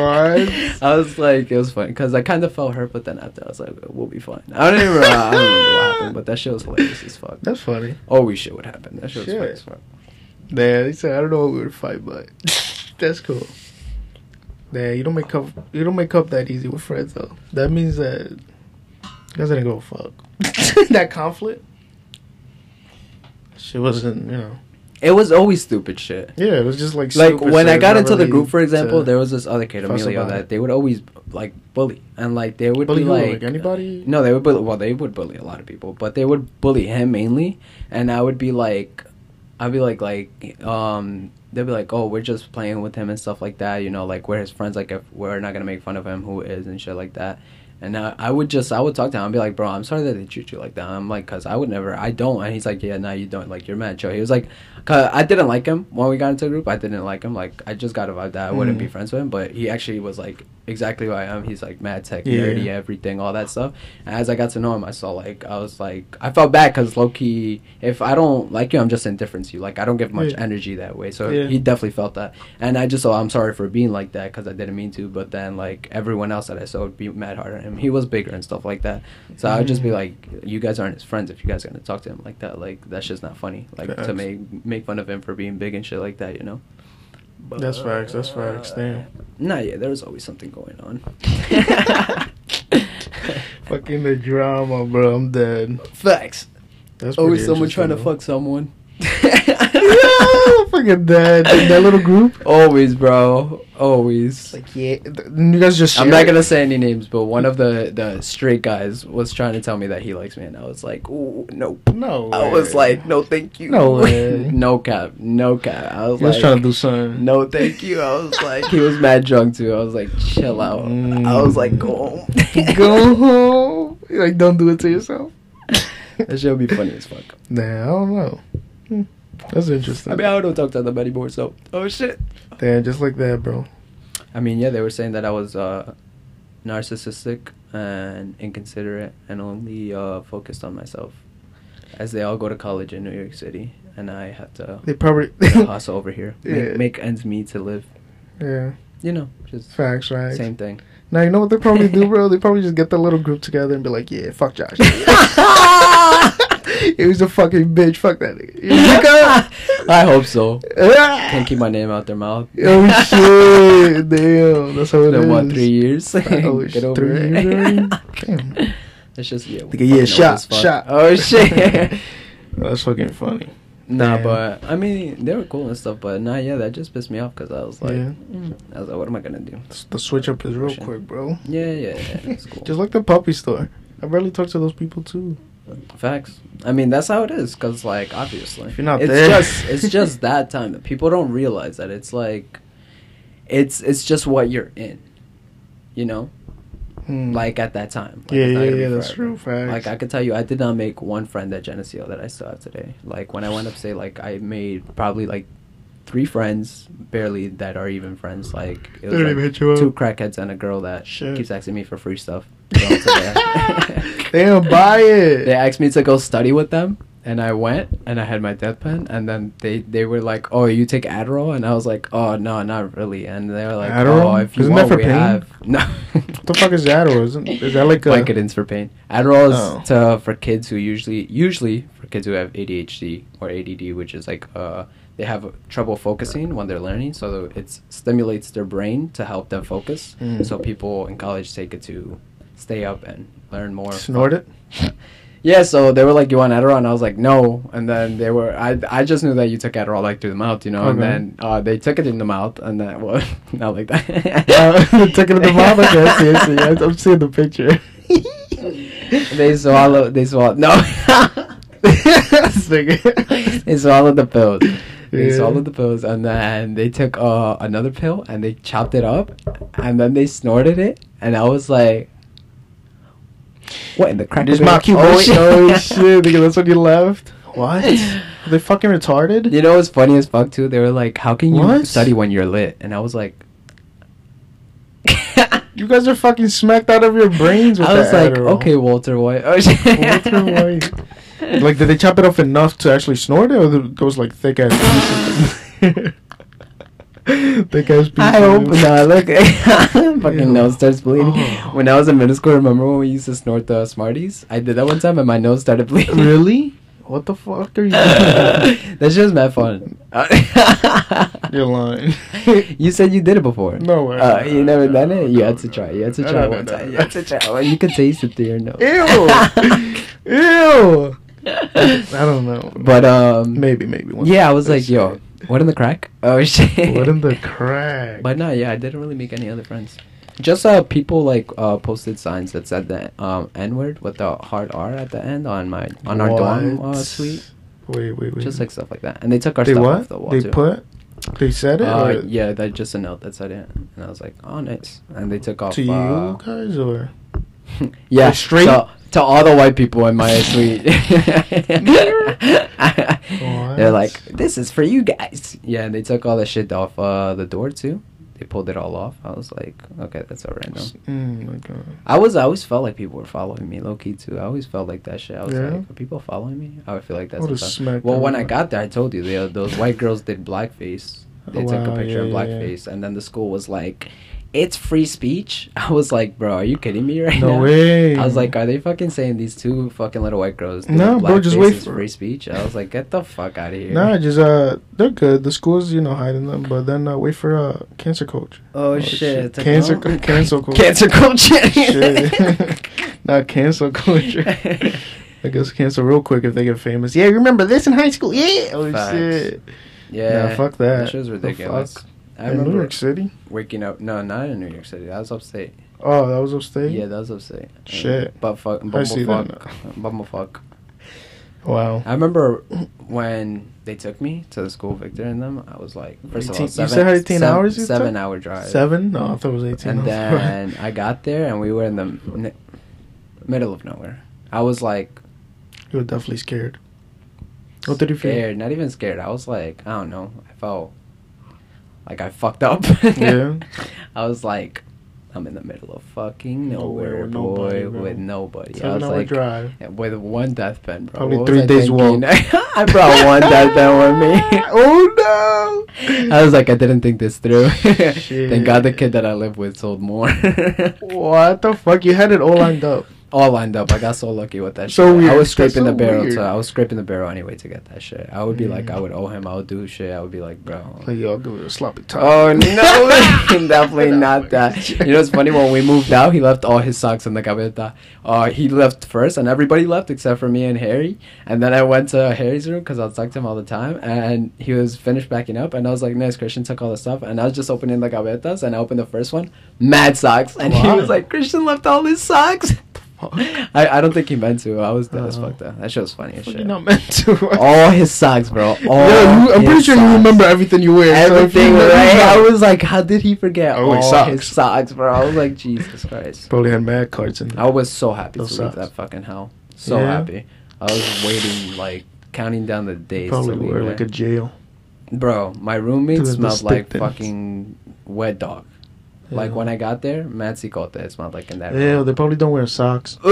I was like, it was funny because I kind of felt hurt, but then after I was like, we'll be fine. I don't even remember, I don't remember what happened, but that shit was hilarious as fuck. That's funny. Oh, Always shit would happen. That shit was funny Shit. as fuck. Yeah, they said I don't know what we would fight, but that's cool. Yeah, you don't make up. You don't make up that easy with friends though. That means that you guys didn't go fuck. that conflict. She wasn't, you know. It was always stupid shit. Yeah, it was just like Like when I got into the group, for example, there was this other kid, Emilio, that they would always like bully, and like they would bully be like, like anybody. No, they would bully. Well, they would bully a lot of people, but they would bully him mainly. And I would be like, I'd be like, like, um, they'd be like, oh, we're just playing with him and stuff like that. You know, like we're his friends. Like if we're not gonna make fun of him, who is and shit like that. And I, I would just, I would talk to him and be like, bro, I'm sorry that they treat you like that. I'm like, cause I would never, I don't. And he's like, yeah, no, you don't. Like you're mad, chill. He was like, cause I didn't like him when we got into the group. I didn't like him. Like I just got a vibe that I wouldn't be Mhm. friends with him. But he actually was like exactly who I am. He's like mad tech, Yeah. nerdy, everything, all that stuff. And as I got to know him, I saw like I was like I felt bad because low key, if I don't like you, I'm just indifferent to you. Like I don't give much Yeah. energy that way. So Yeah. he definitely felt that, and I just saw I'm sorry for being like that because I didn't mean to. But then like everyone else that I saw would be mad hard at him. He was bigger and stuff like that. So I would just be like, you guys aren't his friends if you guys are gonna talk to him like that. Like that's just not funny. Like to make make fun of him for being big and shit like that. You know. That's facts, that's facts, damn. Uh, nah, yeah, there was always something going on. Fucking the drama, bro. I'm dead. Facts. That's Always someone trying to fuck someone. Fucking that that little group. Always, bro. Always. Like yeah, you guys just. I'm not it? gonna say any names, but one of the the straight guys was trying to tell me that he likes me, and I was like, "Ooh, nope." No. I was like, "No, thank you." No way. no cap, no cap. I was he was like, trying to do something. "No, thank you." I was like, he was mad drunk too. I was like, "Chill out." I was like, "Go home." Mm. Go home. Like, don't do it to yourself. that shit'll be funny as fuck. Nah, I don't know. That's interesting. I mean, I don't talk to them anymore, so oh shit. Damn, just like that, bro. I mean, yeah, they were saying that I was uh, narcissistic and inconsiderate and only uh, focused on myself, as they all go to college in New York City, and I have to They probably. hustle over here, Yeah. make, make ends meet to live. yeah. You know, just Facts, right? same thing. Now you know what they probably do, bro? They probably just get the little group together and be like, "Yeah, fuck Josh. He was a fucking bitch. Fuck that nigga." I- I hope so. Ah! Can't keep my name out their mouth. Oh shit! Damn, that's how it Been is. what three years? Oh, Get over three it. years? Damn. It's just yeah. Nigga, yeah, fucking shot, old as fuck. shot. Oh shit. That's fucking funny. Nah, Damn. but I mean they were cool and stuff, but nah, yeah, that just pissed me off because I was like, Yeah. mm, I was like, what am I gonna do? The switch up is real quick, bro. Yeah, yeah, yeah, it's cool. Just like the puppy store. I barely talk to those people too. Facts. I mean, that's how it is. Cause like, obviously, If you're not it's there. just it's just that time that people don't realize that it's like, it's it's just what you're in, you know. Hmm. Like at that time. Like, Yeah, yeah, yeah, that's true, facts. Like I could tell you, I did not make one friend at Geneseo that I still have today. Like when I went upstate, like I made probably like three friends, barely that are even friends. Like it was like hit you up. two crackheads and a girl that Shit. keeps asking me for free stuff. they don't buy it. they asked me to go study with them and I went and I had my death pen and then they they were like, "Oh, you take Adderall?" and I was like, "Oh, no, not really." And they were like, Adderall? "Oh, if you Isn't that want, for we pain? have no." What the fuck is Adderall? Isn't is that like a Vicodins for pain. Adderall is Oh. to, for kids who usually usually for kids who have ADHD or ADD, which is like uh they have trouble focusing when they're learning, so it stimulates their brain to help them focus. Mm. So people in college take it to stay up and learn more. snort it? Yeah, so they were like, "You want Adderall?" And I was like, "No." And then they were, I, I just knew that you took Adderall like through the mouth, you know. And then uh, they took it in the mouth, and then well, not like that. Uh, took it in the mouth. Okay, I see, I see. I- I'm seeing the picture. they swallow, they swallow. No, they swallowed the pills. They Yeah. swallowed the pills, and then they took uh, another pill and they chopped it up, and then they snorted it, and I was like, "What in the crack?" Just mock you, Oh, oh, shit. that's when you left. What? Are they fucking retarded? You know what's funny as fuck too? They were like, "How can you What? study when you're lit?" And I was like, You guys are fucking smacked out of your brains with I was like, Adderall. "Okay, Walter White." Oh. Walter White. Like, did they chop it off enough to actually snort it, or th- those like thick ass pieces? thick ass pieces. I hope not. Look, fucking Ew. nose starts bleeding. Oh. When I was in middle school, remember when we used to snort the Smarties? I did that one time, and my nose started bleeding. Really? What the fuck are you? doing? That's just mad fun. You're lying. you said you did it before. No way. Uh, you never done it. You had to try. You had to try no, one no, time. no. You had to try. You could taste it through your nose. Ew. Ew. I don't know. But um, maybe, maybe. one yeah, I was like, yo, what in the crack? Oh shit. What in the crack? But no, yeah, I didn't really make any other friends. Just uh, people like uh, posted signs that said the um, N word with the hard R at the end on my on our dorm uh, suite. Wait, wait, wait. Just like stuff like that, and they took our they stuff what? off the wall they too. put. They said it. uh, yeah, that just a note that said it, and I was like, oh nice. And they took off To you uh, guys or? yeah, straight? to, to all the white people in my suite. They're like, this is for you guys. Yeah, and they took all the shit off uh, the door too. They pulled it all off. I was like, okay, that's all right now. Mm. I was, I always felt like people were following me, low key too. I always felt like that shit. I was Yeah? like, are people following me? I would feel like that. Would've Well, when I got there, I told you they, those white girls did blackface. They Oh, took a picture yeah, of yeah, yeah. blackface, and then the school was like, "It's free speech." I was like, "Bro, are you kidding me right No now?" No way. I was like, "Are they fucking saying these two fucking little white girls?" No, bro, just wait for- free speech. I was like, "Get the fuck out of here!" Nah, just uh, they're good. The schools, you know, hiding them, but then uh, wait for uh, cancer coach. Oh, shit! Take Cancer, no? cancel culture. Cancer culture. Shit. Not cancel culture. I guess cancel real quick if they get famous. Yeah, remember this in high school? Yeah. Oh Facts. shit. Yeah, Nah, fuck that. That shit was The ridiculous. fuck? I in New York City. waking up. No, not in New York City. That was upstate. Oh, that was upstate. Yeah, that was upstate. Shit. But fuck, I see that bumblefuck, bumblefuck. Wow. I remember when they took me to the school, Victor and them. I was like, first of 18 all, you said 18 seven- hours you seven took? hour drive. Seven? No, I thought it was eighteen. And then I got there, and we were in the n- middle of nowhere. I was like you were definitely scared. What did you feel? scared, not even scared. I was like, I don't know. I felt like I fucked up. Yeah. I was like, I'm in the middle of fucking Nowhere nowhere, with boy, nobody, bro. with nobody. I was hour like, drive. with one death pen, bro. Probably three I days thinking? walk. I brought one death pen with me. oh no! I was like, I didn't think this through. Thank God the kid that I live with sold more. What the fuck? You had it all lined up. All lined up. I got so lucky with that So shit. I was scraping That's the barrel. weird. So I was scraping the barrel anyway to get that shit. I would be like, Mm. I would owe him. I would do shit. I would be like, bro. Like, yo, I'll give it a sloppy top. Oh no, definitely not that. You know, it's funny when we moved out, he left all his socks in the gaveta. Uh, he left first, and everybody left except for me and Harry. And then I went to Harry's room because I was talking to him all the time, and he was finished backing up. And I was like, "Nice." Christian took all the stuff, and I was just opening the gavetas, and I opened the first one, mad socks, and he was like, "Christian left all his socks." I, I don't think he meant to. I was dead as fuck though. That shit was funny as Fuck, shit. Not meant to. All his socks, bro. All yeah, you, I'm pretty his sure you socks. remember everything you wear. so if you Everything, know- right? I was like, how did he forget Oh, his all socks. his socks, bro? I was like, Jesus Christ. Probably had mad cards in there. I was so happy Those to leave socks. that fucking hell. So Yeah? happy. I was waiting, like, counting down the days Probably to leave were it. like a jail. Bro, my roommate To the smelled like stick thins. fucking wet dog. Like, when I got there, Mad Cicote it smelled like in that Yeah, room. they probably don't wear socks.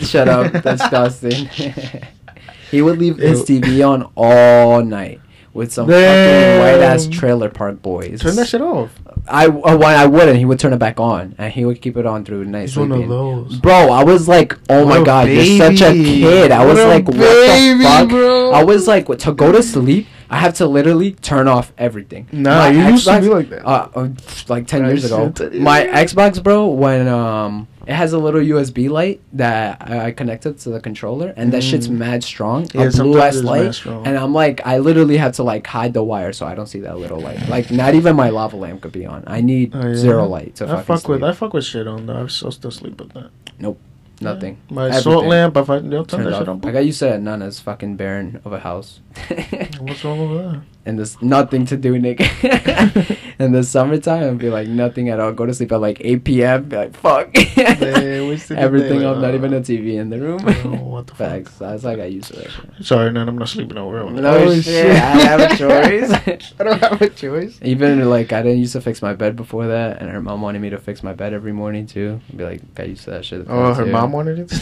Shut up. That's disgusting. he would leave his TV on all night with some Damn. fucking white ass trailer park boys. Turn that shit off. I uh, when I wouldn't, he would turn it back on, and he would keep it on through night He's one of those. Bro, I was like, oh What my god, you're such a kid. I was What a like, what the fuck? bro. I was like, to go to sleep, I have to literally turn off everything. Nah, My you used to be like that. Uh, uh, like ten I years ago, my. Xbox, bro, when um, it has a little USB light that I, I connected to the controller, and that shit's Mm. mad strong, Yeah, a blue ass light, and I'm like, I literally have to like hide the wire so I don't see that little light. Like, not even my lava lamp could be on. I need Oh, yeah. zero light to I fucking fuck with sleep. I fuck with shit on though. I still still sleep with that. Nope. Nothing. Yeah. My Everything. salt lamp. If I don't turn that shit on. I got used to that Nana's fucking barren of a house. What's wrong with that? And there's nothing to do, nigga. in the summertime, I'd be like nothing at all. Go to sleep at like 8 p.m. Be like, fuck. Everything up, not uh, even a TV in the room. Oh, what the fuck? Facts. That's like I used to that shit. Sorry, man. I'm not sleeping over. No Oh, shit, I have a choice. I don't have a choice. Even like I didn't used to fix my bed before that, and her mom wanted me to fix my bed every morning too. I'd be like, got used to that shit. Oh, her too. mom wanted it.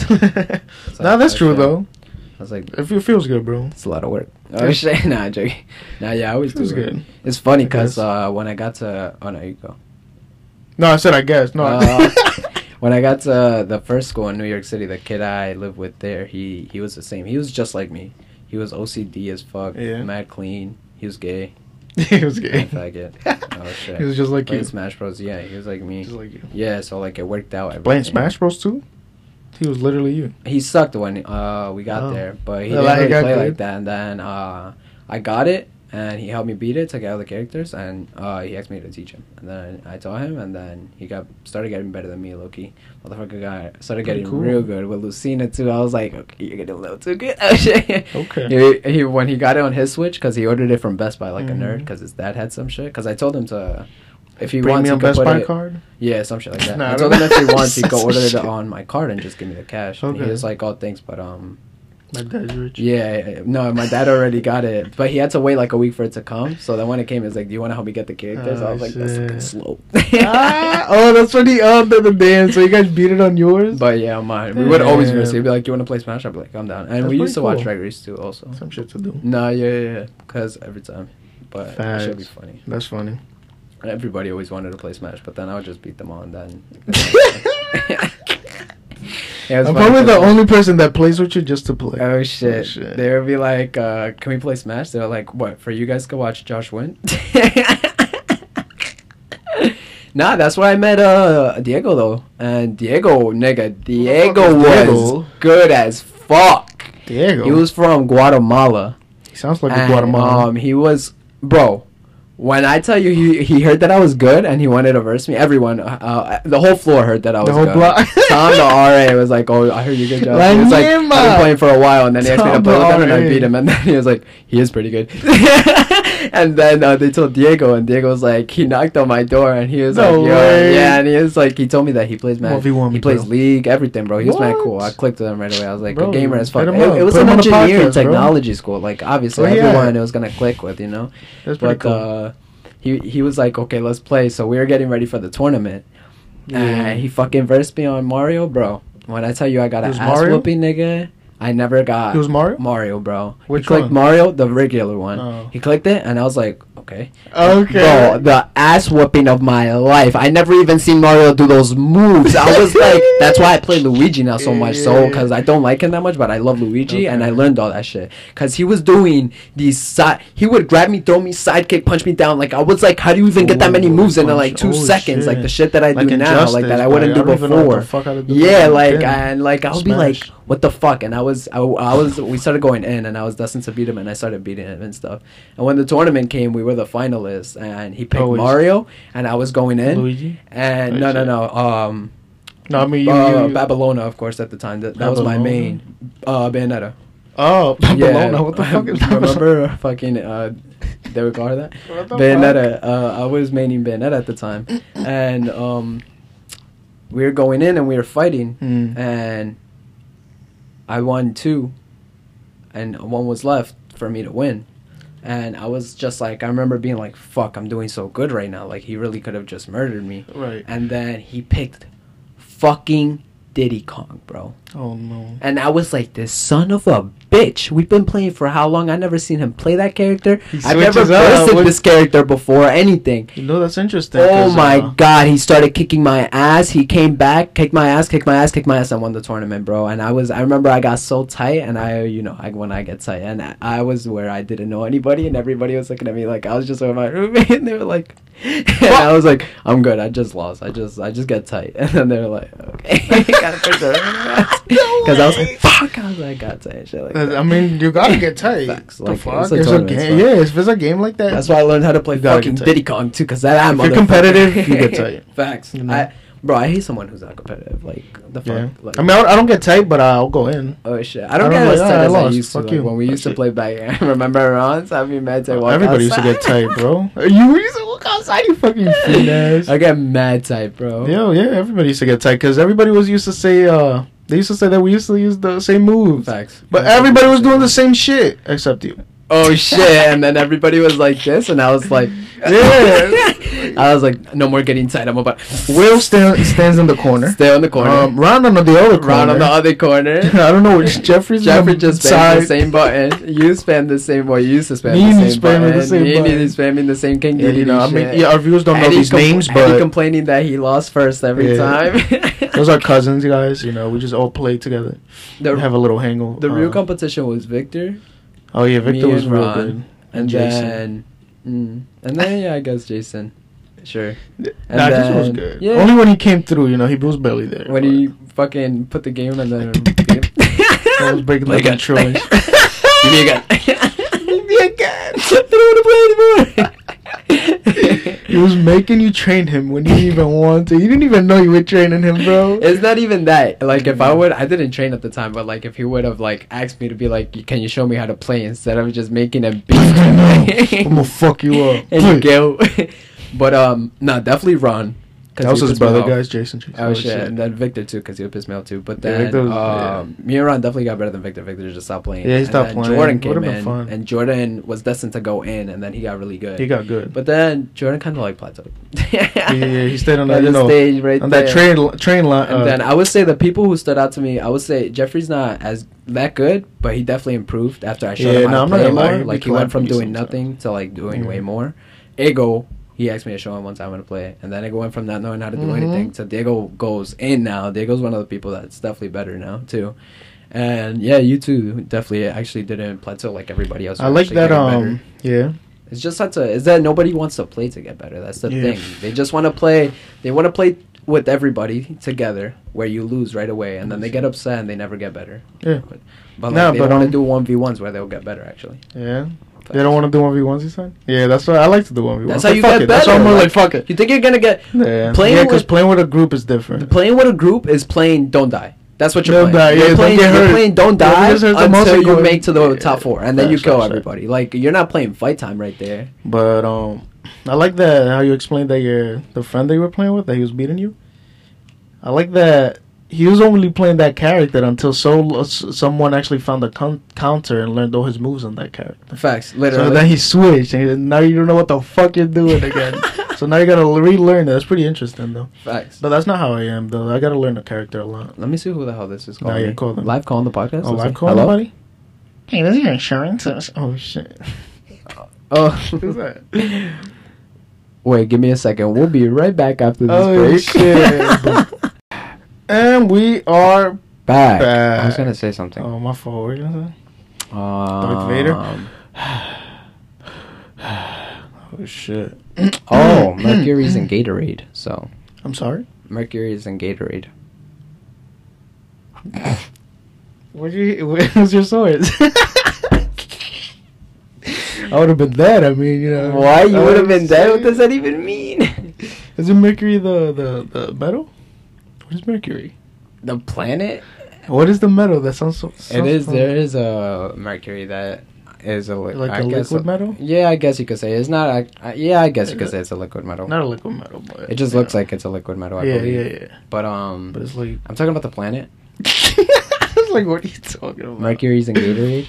It's nah, that's true shit. though. I was like, If it feels good, bro. it's a lot of work. Oh shit, nah, joking. Nah, yeah, I always do Feels it. good. It's funny because uh, when I got to, oh no, you go. No, I said I guess. No. Uh, when I got to the first school in New York City, the kid I lived with there, he he was the same. He was just like me. He was OCD as fuck, Yeah. mad clean. He was gay. he was gay. Faggot. Oh shit. He was just like Playing you. Smash Bros. Yeah, he was like me. Just like you. yeah, so like it worked out. Playing. Smash Bros too. He was literally you. He sucked when uh we got Oh. there, but he didn't really play good. like that. And then uh I got it, and he helped me beat it to get all the characters, and uh he asked me to teach him, and then I taught him, and then he got started getting better than me, low key. Motherfucker got started Pretty getting cool. real good with Lucina too. I was like, okay, you're getting a little too good. Oh. Okay. He, he when he got it on his Switch because he ordered it from Best Buy like Mhm. a nerd because his dad had some shit. Because I told him to. If he wants, Premium he could Best Buy it, card. yeah, some shit like that. Nah, I I told him if he wants, he could order it on my card and just give me the cash. And he Okay. was like, "Oh, thanks, but um, My dad's rich. yeah, no, my dad already got it, but he had to wait like a week for it to come. So then when it came, he was like, "Do you want to help me get the characters?" I Oh, was like, "That's fucking slow." ah, oh, that's what he oh the, the damn. So you guys beat it on yours. but yeah, mine. We would always. He'd be like, "You want to play Smash?" I'd be like, "I'm down." And That's we used to pretty watch cool. Drag Race too, also. Some shit to do. No, yeah, yeah, yeah, because every time, but it should be funny. That's funny. Everybody always wanted to play Smash, but then I would just beat them all, and then. Yeah, I'm probably the only person that plays with you just to play. Oh shit. shit. They would be like, uh, "Can we play Smash?" They're like, "What? For you guys to watch Josh win?" nah, that's where I met uh Diego though, and Diego, nigga, Diego was Diego? good as fuck. Diego. He was from Guatemala. He sounds like a and, Guatemalan. Um, he was bro. When I tell you he, he heard that I was good and he wanted to verse me, everyone, uh, uh, the whole floor heard that I was The whole good. block. Tom the RA was like, "Oh, I heard you good job." He was like, "I've been playing for a while," and then he asked me to play with him, and I beat him, and then he was like, "He is pretty good." and then uh, they told Diego, and Diego was like, he knocked on my door, and he was No like, "Yo, yeah," and he was like, he told me that he plays man, 1v1 he plays bro. League, everything, bro. He was mad cool. I clicked with him right away. I was like, Bro, a gamer as fuck. It, it was Put an him on the engineering podcast, bro. technology school. Like obviously, Oh, yeah. everyone it was gonna click with, you know. That's pretty But cool. uh, he he was like, okay, let's play. So we were getting ready for the tournament. Yeah. And he fucking versed me on Mario, bro. When I tell you I got an ass Mario? whooping, nigga, I never got. It was Mario? Mario, bro. Which he clicked one? Mario, the regular one. Oh. He clicked it, and I was like, okay. Okay. Bro, the ass whooping of my life. I never even seen Mario do those moves. I was like, that's why I play Luigi now so much. So, because I don't like him that much, but I love Luigi, and I learned all that shit. Because he was doing these side. He would grab me, throw me, sidekick, punch me down. Like I was like, how do you even get that many moves in like two Oh, seconds? Like the shit that I Like do now, like that I wouldn't do I don't even know what before. the fuck how do Yeah, like and like I would be like. What the fuck? And I was I, I was we started going in, and I was destined to beat him, and I started beating him and stuff. And when the tournament came, we were the finalists, and he picked Oh, Mario, and I was going in. Luigi. And no, no, no. Um, No, I mean you. uh, you, you Babylona, of course, at the time. That, that was my main. Uh, Bayonetta. oh, Babylona. What the fuck is Babylona? Remember fucking uh, they would call her that. Bayonetta. Uh, I was maining Bayonetta at the time, and um, we were going in and we were fighting, Hmm. and I won two, and one was left for me to win. And I was just like, I remember being like, "Fuck, I'm doing so good right now. Like he really could have just murdered me." Right. And then he picked fucking Diddy Kong, bro. Oh no. And I was like, this son of a bitch. We've been playing for how long? I never seen him play that character. He I've never switches up. this character before anything. You know that's interesting. Oh 'cause, my uh, god, he started kicking my ass. He came back, kicked my ass, kicked my ass, kicked my ass, and won the tournament, bro. And I was, I remember I got so tight, and I, you know, I, when I get tight, and I, I was where I didn't know anybody, and everybody was looking at me like I was just with my roommate, and they were like, and I was like, I'm good, I just lost, I just, I just get tight, and then they were like, okay, gotta because I was like, fuck, I was like, got tight, shit like that. I mean, you gotta get tight. Facts, the fuck? it's a a game. Yeah, if it's a game like that, That's why I learned how to play fucking. Diddy Kong too, because that I'm If you're competitive, you get tight. Facts. You know? I, bro, I hate someone who's not competitive. Like the fuck. Yeah. Like, I mean, I don't, get tight, but I'll go in. oh shit, I don't I get don't as like, tight "Ah, as I lost. used to. Fuck Like, you." when we used to play back. Remember Ron's? I mean, mad tight. walk Everybody used to get tight, bro. You used to walk outside, you fucking fiend ass. I get mad tight, bro. Yo, yeah, everybody used to get tight because everybody was used to say, uh, they used to say that we used to use the same moves. Facts. But everybody was doing the same shit except you. Oh shit! And then everybody was like this, and I was like, Yeah. I was like, no more getting tight. I'm about Will stand, stands in the corner. stay on the corner. Um, Ron on the other corner. Ron on the other corner. I don't know which Jeffrey's Jeffrey just spammed the same button. You spam the same. Well, you used to spam Me and the same button. the same Me and button. spamming the same King Yeah, you know, I mean, yeah, our viewers don't know And he these compl- names, and he but complaining that he lost first every Yeah. time. those are cousins, guys. You know, we just all play together. the, have a little hangle. the real uh, competition was Victor, Oh yeah, Victor was and real Ron, good. and Jason. then mm, and then yeah, I guess Jason. Sure. Nah, And this was good. yeah. Only when he came through, you know, he was barely there. When but he fucking put the game and then I was breaking the again. controls. Give me a gun. Give me a gun. I don't want to play anymore. He was making you train him when you didn't even want to. You didn't even know you were training him, bro. It's not even that. Like, if I would, I didn't train at the time, but like, if he would have like asked me to be like, "Can you show me how to play?" instead of just making a beat, I'm gonna fuck you up. and go. but um, no, definitely Ron. 'Cause That was his brother, guys. Jason. Jason. Oh, shit. and then Victor too, because he would piss me off too. But Yeah, then, Victor was- um, me and Ron definitely got better than Victor. Victor just stopped playing. Yeah, he And stopped then playing. Jordan came in, fun. and Jordan was destined to go in, and then he got really good. He got good. But then Jordan kind of like plateaued. yeah, yeah, he stayed on that, you know, stage right on there. that train train line. And uh, then I would say the people who stood out to me, I would say Jeffrey's not as that good, but he definitely improved after I showed Yeah, him how I'm to play more. Like he went from doing sometimes. nothing to like doing Yeah. way more. Ego, he asked me to show him one time how to play, and then Ego went from not knowing how to do Mhm. anything to Diego goes in now. Diego's one of the people that's definitely better now too. And yeah, you too definitely actually didn't plateau like everybody else. I like that. Um, yeah, it's just such a is that nobody wants to play to get better. That's the Yeah. thing. They just want to play. They want to play with everybody together, where you lose right away, and then they get upset and they never get better. yeah, But like, Nah, they but, want to um, do one v ones where they'll get better. Actually, yeah. They don't want to do one v ones. You said. Yeah, that's why I like to do one v ones. That's how you fuck get it. That's why I'm more like- like fuck it. You think you're gonna get Yeah, playing yeah, because playing with a group is different. playing with a group is playing don't die. That's what you're Don't playing. die, you're yeah, don't playing, get you're playing don't die because there's the most until you make to the yeah, top four, and then you kill everybody. Like you're not playing fight time right there. But um, I like that how you explained that your the friend that you were playing with that he was beating you. I like that he was only playing that character until so someone actually found the con- counter and learned all his moves on that character. Facts, literally. So literally. then he switched, and now you don't know what the fuck you're doing again. so now you gotta relearn it. That's pretty interesting though. Facts. But that's not how I am though. I gotta learn the character a lot. Let me see who the hell this is Nah, calling. yeah, me. call them. Live call on the podcast. Oh, live call Hello? anybody? Hey, this is your insurance. Oh shit. Oh, Who's that? Wait, give me a second. We'll be right back after this Oh break. shit. And we are. back. Back. I was gonna say something. Oh my fault. What are you gonna say? Um, Vader? Oh shit. oh, Mercury's in Gatorade. So I'm sorry. Mercury is in Gatorade. Where'd you? Where's your swords? I would have been dead. I mean, you know. Why you would have been would've dead? What does that even mean? Is it Mercury the the the metal? What is Mercury? the planet? What is the metal? That sounds so. It sounds is. fun. There is a Mercury that is a li- Like I a guess liquid metal? Yeah, I guess you could say it's not. A, uh, yeah, I guess you could say it's a liquid metal. Not a liquid metal, but it just yeah. looks like it's a liquid metal. I yeah, believe. yeah, yeah. But um, But it's like. I'm talking about the planet. it's like, what are you talking about? Mercury's in Gatorade.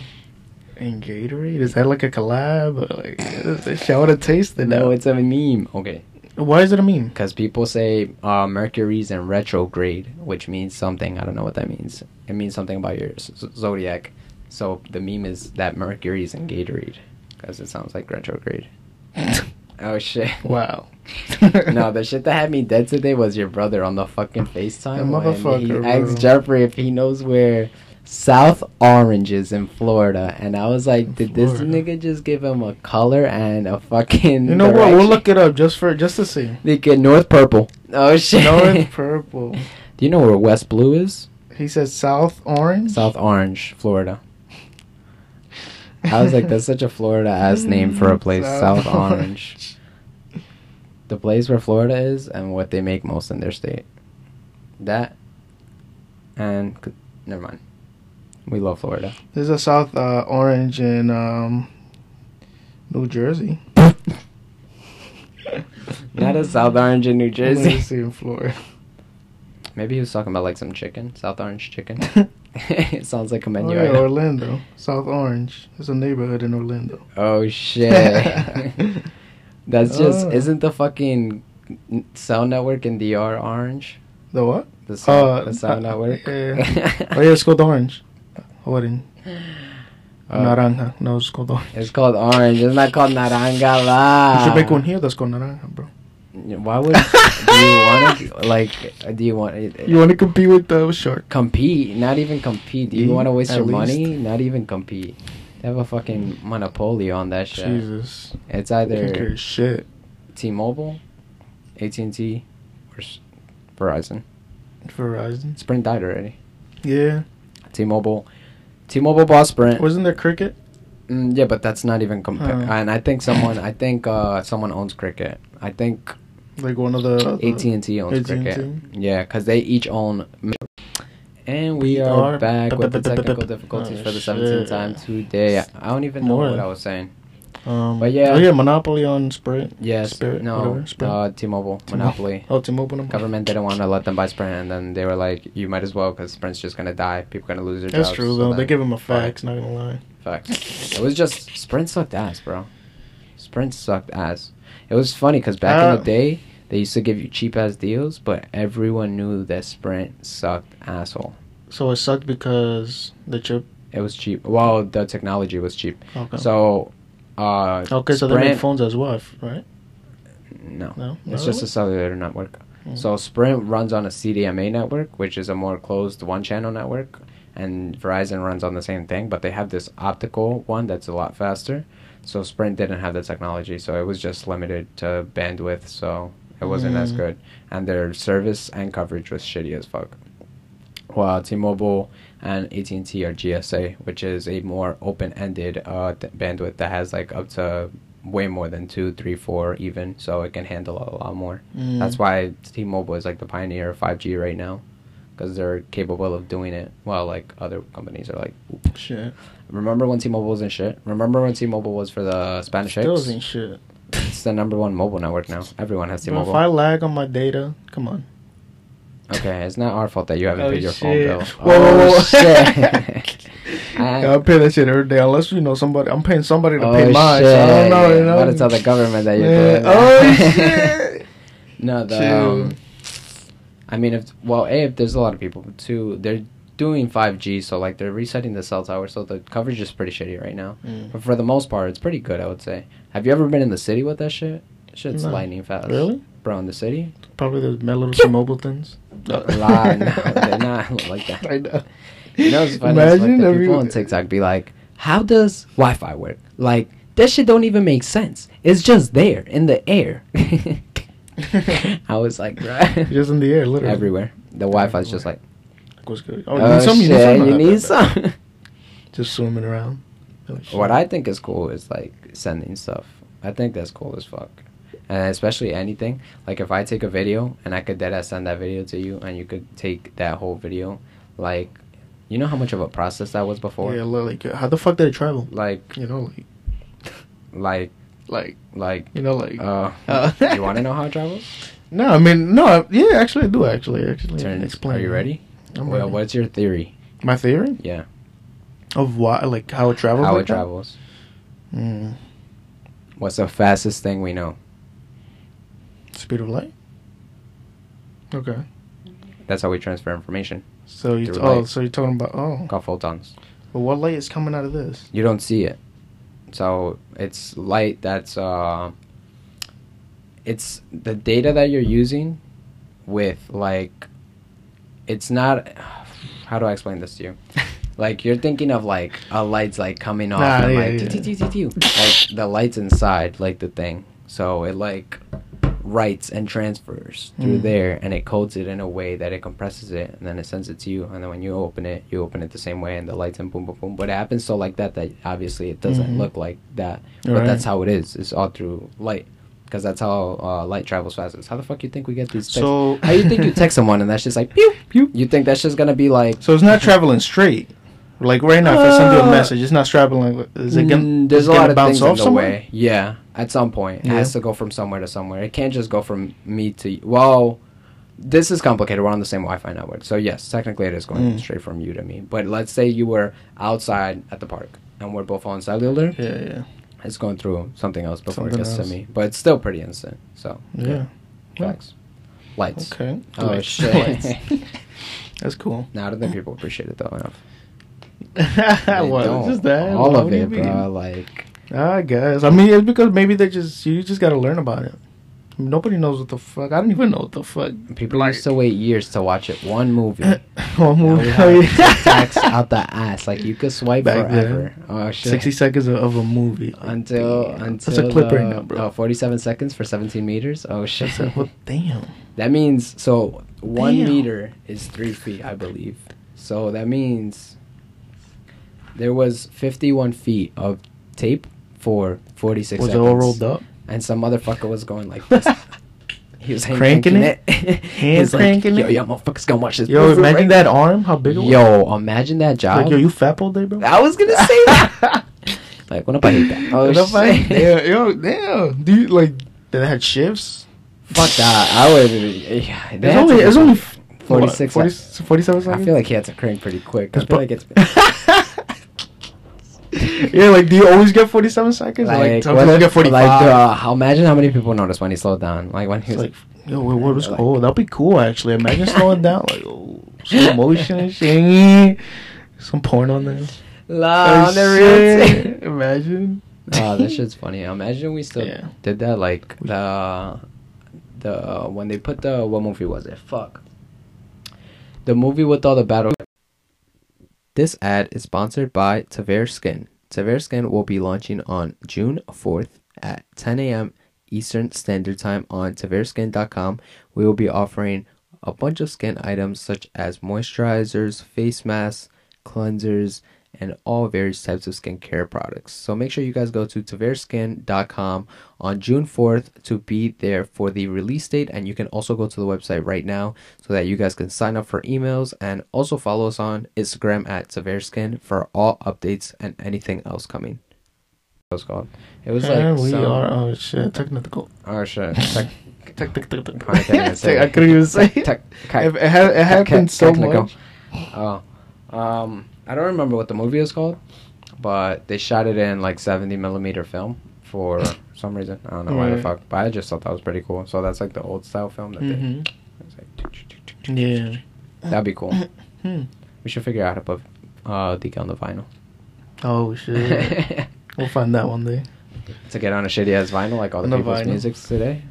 And Gatorade? Is that like a collab? Or like, is it- shall I taste it no, it's a meme. Okay. Why is it a meme? Because people say uh, Mercury's in retrograde, which means something. I don't know what that means. It means something about your z- zodiac. So the meme is that Mercury's in Gatorade, because it sounds like retrograde. oh shit! wow. no, the shit that had me dead today was your brother on the fucking FaceTime. When motherfucker, He bro. asked Jeffrey if he knows where South Oranges in Florida, and I was like, did this Florida. nigga just give him a color and a fucking? You know what? We'll look it up just for just to see. They uh, get North Purple. Oh shit! North purple. Do you know where West Blue is? He says South orange. South Orange, Florida. I was like, that's such a Florida ass name for a place, South, Orange. The place where Florida is and what they make most in their state. That and never mind. We love Florida. There's a South uh, Orange in um, New Jersey. Not a South Orange in New Jersey. see in Florida. Maybe he was talking about like some chicken, South Orange chicken. it sounds like a menu. Oh, yeah, item. Orlando. South Orange. There's a neighborhood in Orlando. Oh shit. That's just Oh. isn't the fucking cell network in DR orange? The what? The cell, Uh, the cell uh, network. yeah. Oh yeah, it's called Orange. Wedding. Uh, Naranja. No, it's called Orange. It's called orange. It's not called naranja la. You should make one here that's called Naranja, bro. Why would do you want to like? Do you want You want to compete with the shark? compete? Not even compete. Do you want to waste your least. money? Not even compete. They have a fucking monopoly on that shit. Jesus. It's either shit. T-Mobile, AT&T, or S- Verizon. Verizon. Sprint died already. Yeah. T-Mobile, T-Mobile bought Sprint. Wasn't there cricket? Mm, yeah, but that's not even compa- Oh. And I think someone, I think uh, someone owns Cricket. I think Like one of the AT and T owns AT&T? Cricket. Yeah, because they each own. And we are back with the technical difficulties for the seventeenth time today. I don't even know what I was saying. Um, But yeah. Oh yeah, Monopoly on Sprint. Yes, Spirit, no, whatever, Sprint. uh, T-Mobile, T-Mobile. Monopoly. Oh, T-Mobile. Monopoly. Government didn't want to let them buy Sprint, and then they were like, "You might as well, because Sprint's just gonna die. People are gonna lose their That's jobs." That's true so though. They give them a fax. Not gonna lie. Facts. It was just Sprint sucked ass, bro. Sprint sucked ass. It was funny because back in Uh, the day they used to give you cheap ass deals, but everyone knew that Sprint sucked asshole. So it sucked because the chip. It was cheap. Well, the technology was cheap. Okay. So, uh, okay, so they make Sprint- phones as well, right? No, No, it's just a cellular network. Mm. So Sprint runs on a CDMA network, which is a more closed one-channel network, and Verizon runs on the same thing, but they have this optical one that's a lot faster. So Sprint didn't have the technology, so it was just limited to bandwidth, so it wasn't as Mm. good, and their service and coverage was shitty as fuck. While T-Mobile and AT&T or GSM, which is a more open-ended uh, th- bandwidth that has like up to way more than two, three, four, even. So it can handle a lot more. Mm. That's why T-Mobile is like the pioneer of 5G right now, because they're capable of doing it. While like other companies are like, shit. remember when T-Mobile was in shit? Remember when T-Mobile was for the Spanish Still chicks? ain't shit. It's the number one mobile network now. Everyone has T-Mobile. If I lag on my data, come on. Okay, it's not our fault that you haven't Oh, paid your phone bill. Whoa, whoa, whoa. Oh, shit. I- Yeah, I pay that shit every day unless you know somebody. I'm paying somebody to oh, pay mine. shit. So I don't know. You know. To tell the government that you're Yeah. doing that. Oh shit. no, the um, I mean, if well, a if there's a lot of people. Two, they're doing 5G, so like they're resetting the cell tower, so the coverage is pretty shitty right now. Mm. But for the most part, it's pretty good, I would say. Have you ever been in the city with that shit? Shit's No. lightning fast. Really? Bro, in the city? Probably the my little T-Mobile things. Lie, no, they're not like that. I know. You know, it's funny. It's like Imagine the people on TikTok be like, "How does Wi-Fi work? Like that shit don't even make sense. It's just there in the air." I was like, right just in the air, literally. everywhere. The Wi-Fi is just like, What's good? Oh, oh, you need some. You need shit, some. you need some. Just swimming around. Oh, what I think is cool is like sending stuff. I think that's cool as fuck. And especially anything like if I take a video and I could dead send that video to you, and you could take that whole video, like, you know how much of a process that was before. Yeah, like uh, how the fuck did it travel? Like, You know, like, like, like like. you know, like. Uh, Uh, you want to know how it travels? No, I mean, no. Yeah, actually, I do. Actually, actually, Turn. explain. Are you ready? I'm well, ready. what's your theory? My theory Yeah, of why, like how it travels. how like it that? travels. Mm. What's the fastest thing we know? Speed of light. Okay. That's how we transfer information. So you t- oh, light. so you're talking about oh, Called photons. but what light is coming out of this? You don't see it, so it's light that's uh. It's the data that you're using, with like. It's not. How do I explain this to you? Like you're thinking of like a light's like coming off Nah, and yeah, like yeah. Like the lights inside like the thing. So it like writes and transfers through Mm. there and it codes it in a way that it compresses it and then it sends it to you and then when you open it you open it the same way and the lights and boom boom boom. But it happens so like that that obviously it doesn't Mhm. look like that. But Right. that's how it is. It's all through light. Because that's how uh, light travels fastest. How the fuck you think we get these texts? So how you think you text someone and that's just like pew Pew. You think that's just gonna be like So it's not traveling straight. Like right now, if I send you a Uh, message, it's not. Like, is it gonna, there's is a lot of bounce things in the somewhere? way. Yeah, at some point, it Yeah. has to go from somewhere to somewhere. It can't just go from me to well. This is complicated. We're on the same Wi-Fi network, so yes, technically it is going Mm. straight from you to me. But let's say you were outside at the park and we're both on cellular. Yeah, yeah, It's going through something else before Something it gets else. to me, but it's still pretty instant. So yeah. facts. Lights. Okay. Oh shit. That's cool. Now I don't think people appreciate it though enough. Don't. Just that? All What of it, bro. Like I guess. I mean, it's because maybe they just you just got to learn about it. Nobody knows what the fuck. I don't even know what the fuck. people Like- used to wait years to watch it. One movie. One movie. have out the ass. Like you could swipe Back then. forever. Oh shit. Sixty seconds of, of a movie. Like, until damn. until that's a clip right uh, now, bro. Oh, 47 seconds for 17 meters. Oh shit. That's a, well, damn. that means so one Damn. meter is three feet, I believe. So that means there was 51 feet of tape for 46 Was it seconds. all rolled up? And some motherfucker was going like this. He was Cranking cranking it. Hand He's like, cranking yo, it? yo, motherfuckers gonna watch this. Yo, imagine right that arm. How big it was. Yo, imagine that job. Like, yo, you fat all day, bro. I was gonna say that. like, what if I hate that? Oh, What if I- yeah, yo, damn. Do you like? They had shifts. Fuck that. I would. Yeah, It's only. It's only. something. 46 40, 47 seconds. I feel like he had to crank pretty quick. I feel like it's. yeah, like, do you always get 47 seconds? Like, Like, sometimes you get 45. like uh, how- imagine how many people noticed when he slowed down. Like when he was like, yo, what was Like- cool? That'd be cool, actually. Imagine slowing down, like, oh, slow motion and shit. Some porn on there. La, Oh, on the real. Imagine. Oh, that shit's funny. Imagine we still Yeah. did that. Like the the when they put the what movie was it? Fuck. The movie with all the battle. This ad is sponsored by Tavere Skin. Skin will be launching on June 4th at 10 a.m. Eastern Standard Time on TavereSkin.com. We will be offering a bunch of skin items such as moisturizers, face masks, cleansers, and all various types of skincare products. So make sure you guys go to taverskin.com on June 4th to be there for the release date. And you can also go to the website right now so that you guys can sign up for emails and also follow us on Instagram at Taverskin for all updates and anything else coming. What was called? It was like we some- are oh shit technical. Oh shit! Tech, Tech, tech, tech, tech. I can't say I it. couldn't even say it. tech, tech, It, it, ha- it happened so much. Oh, um, I don't remember what the movie is called, but they shot it in like 70 millimeter film for some reason. I don't know why the fuck, but I just thought that was pretty cool. So that's like the old style film that Mhm. they. Like, Yeah. that'd be cool. Hmm. We should figure out how to put uh, on the vinyl. Oh shit. we'll find that one day. to get on a shitty ass vinyl like all the, the people's vinyl. music today.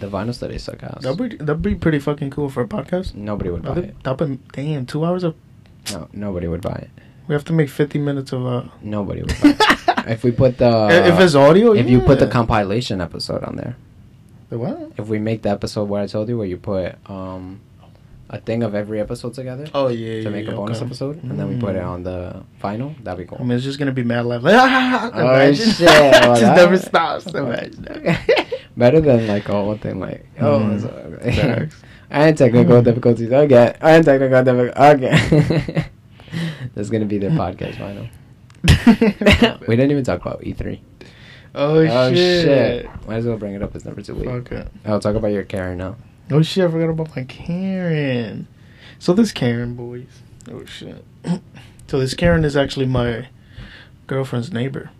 The vinyl studies suck ass. That'd be that'd be pretty fucking cool for a podcast. Nobody would buy That'd it. that'd be- damn, two hours of. No, nobody would buy it. We have to make fifty minutes of uh. Nobody would buy it. if we put the if it's audio, if you put the yeah. compilation episode on there, The what? if we make the episode where I told you where you put um a thing of every episode together Oh yeah. to make yeah, a bonus okay. episode, and then we put it Mm. on the final, that'd be cool. I mean, it's just gonna be mad laugh. Like, ah, Oh, imagine. shit, well, just that- never stops. Imagine. Better than like a whole thing like oh Mm. And technical Mm. difficulties again and technical difficulties again. That's gonna be their podcast final. we didn't even talk about E3. Oh, oh shit. Might as well bring it up as number two week. It. I'll talk about your Karen now. Oh shit! I forgot about my Karen. So this Karen, boys. Oh shit. So this Karen is actually my girlfriend's neighbor.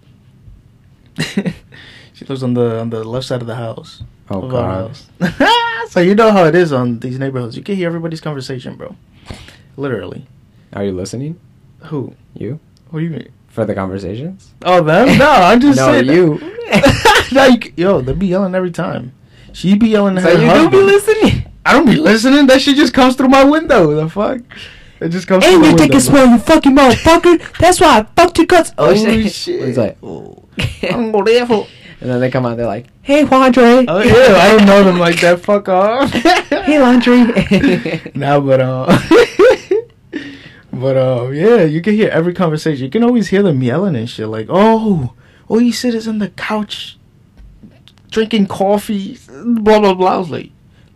she lives on the on the left side of the house. Oh god. so you know how it is on these neighborhoods. You can hear everybody's conversation, bro. Literally. Are you listening? Who? You? What do you mean? For the conversations? Oh, them? No, I'm just No, saying. you. no, you yo, they be yelling every time. She be yelling at So her you do be listening? I don't be listening. That shit just comes through my window. The fuck? It just comes through the window. Hey, you fucking motherfucker. That's why I fucked your guts. Oh, shit. He's like, I'm gonna live for- and then they come out, they're like, hey, Andre. Oh yeah, I don't know them like that. Fuck off. hey, Laundry. nah, but uh, but uh, yeah, you can hear every conversation. You can always hear them yelling and shit. Like, oh, all you sit is on the couch, drinking coffee, blah blah blah. I was like,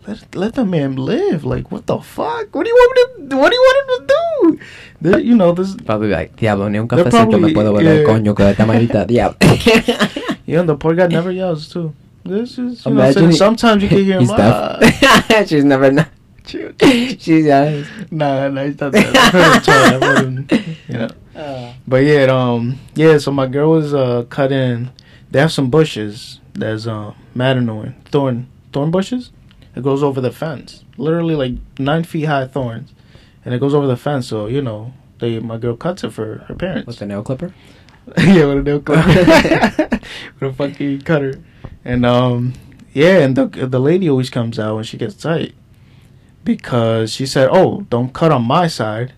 let let the man live. Like, what the fuck? What do you want me to? What do you want him to do? There, you know, this. Probably like, diablo, ni un They're cafecito me puedo beber, yeah. coño, que esta maldita diablo. Yeah, the poor guy never yells too. This is you know, Imagine he- sometimes you can hear him. Deaf. She's never not. She's yeah. Nah, nah, he's not that. I've heard him try. I've heard him, you know. But yeah, um, yeah. So my girl was uh cutting. They have some bushes that's uh mad annoying. Thorn thorn bushes. It goes over the fence. Literally like nine feet high thorns, and it goes over the fence. So you know, they my girl cuts it for her parents. With a nail clipper? yeah, with a nail clipper, with a fucking cutter, and um, yeah, and the the lady always comes out when she gets tight because she said, "Oh, don't cut on my side."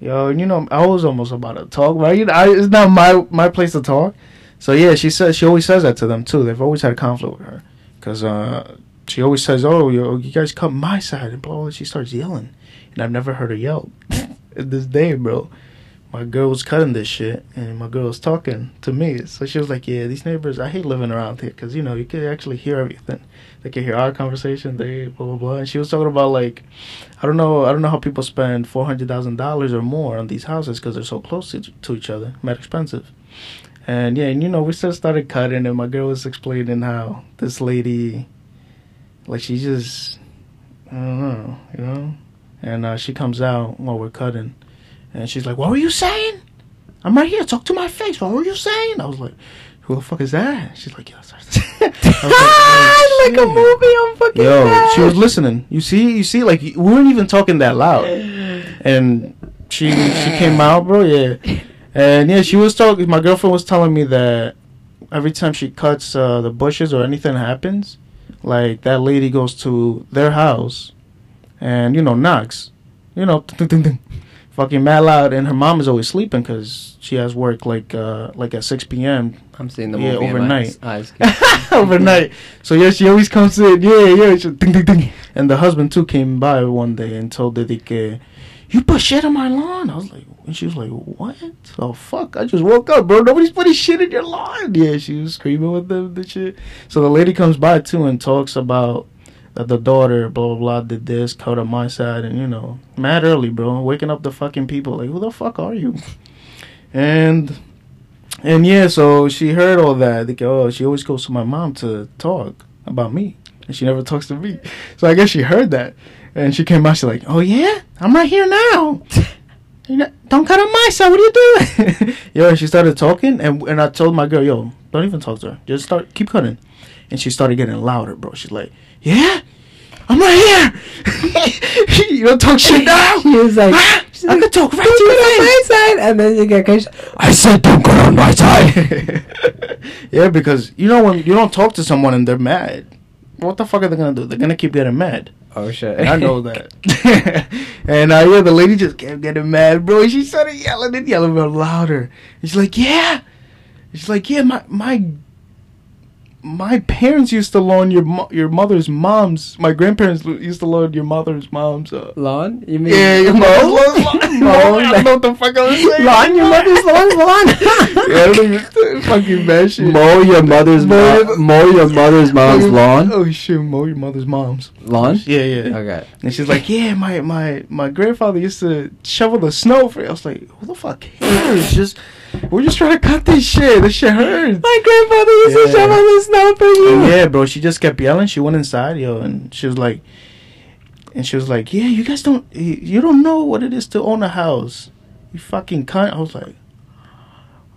Yo, you know, I was almost about to talk, right? You know, I, it's not my my place to talk. So yeah, she says she always says that to them too. They've always had a conflict with her because uh, she always says, "Oh, yo, you guys cut my side," and blah blah. She starts yelling, and I've never heard her yell this day, bro my girl was cutting this shit and my girl was talking to me. So she was like yeah these neighbors i hate living around here because you know you can actually hear everything. They can hear our conversation they blah blah blah. And she was talking about like i don't know i don't know how people spend $400000 or more on these houses because they're so close to, to each other mad expensive. And yeah and you know we just started cutting and my girl was explaining how this lady like she just i don't know you know? And uh, she comes out while we're cutting and she's like, "What were you saying? I'm right here. Talk to my face. What were you saying?" I was like, "Who the fuck is that?" She's like, "Yo, sorry." I like, "Oh, like a shit." movie on fucking Yo, she was listening. You see, you see, like we weren't even talking that loud, and she she came out, bro. Yeah, and yeah, she was talking. My girlfriend was telling me that every time she cuts uh, the bushes or anything happens, like that lady goes to their house, and you know knocks, you know, ding, ding, ding, fucking mad loud, and her mom is always sleeping because she has work like uh like at six p.m. I'm seeing the Yeah, movie overnight. eyes. overnight. So yeah, she always comes in. Yeah, yeah. She, ding, ding, ding. And the husband too came by one day and told the que, "You put shit on my lawn." I was like, and she was like, "What? Oh fuck! I just woke up, bro. Nobody's putting shit in your lawn." Yeah, she was screaming with them the shit. So the lady comes by too and talks about the daughter blah blah blah did this, cut on my side, and you know, mad early, bro, waking up the fucking people. Like, who the fuck are you? And and yeah, so she heard all that. Go, oh, she always goes to my mom to talk about me, and she never talks to me. So I guess she heard that, and she came out. She's like, "Oh yeah, I'm right here now. Know, don't cut on my side. What are you doing?" yo, she started talking, and and I told my girl, "Yo, don't even talk to her. Just start, keep cutting." And she started getting louder, bro. She's like, "Yeah." I'm right here. you don't talk shit now. He was like, Ah, I like, could talk right to your on my side. And then you get crazy. I said, don't go on my side. yeah, because you know when you don't talk to someone and they're mad, what the fuck are they gonna do? They're gonna keep getting mad. oh shit. And I know that. and uh, yeah, the lady just kept getting mad, bro. She started yelling and yelling louder. And she's like, "Yeah," she's like, "Yeah, my my." My parents used to loan your mo- your mother's mom's. My grandparents lo- used to loan your mother's mom's. Uh, Lawn? You mean yeah, your Mo? mother's lawn. Mo? I don't know what the fuck I was saying. Lawn? Your mother's lawn? Lawn? Yeah, I don't even fucking shit. Mow your mother's Mow mo- mow your mother's mom's lawn. Oh shit, mow your mother's mom's. Lawn? Yeah, yeah. Okay. And she's like, yeah, my my my grandfather used to shovel the snow for. you." I was like, who the fuck cares? Just we're just trying to cut this shit. This shit hurts. My grandfather used Yeah. to shovel the snow for you. Yeah, bro. She just kept yelling. She went inside, yo, and she was like, and she was like, yeah, you guys don't, you don't know what it is to own a house. You fucking cunt. I was like,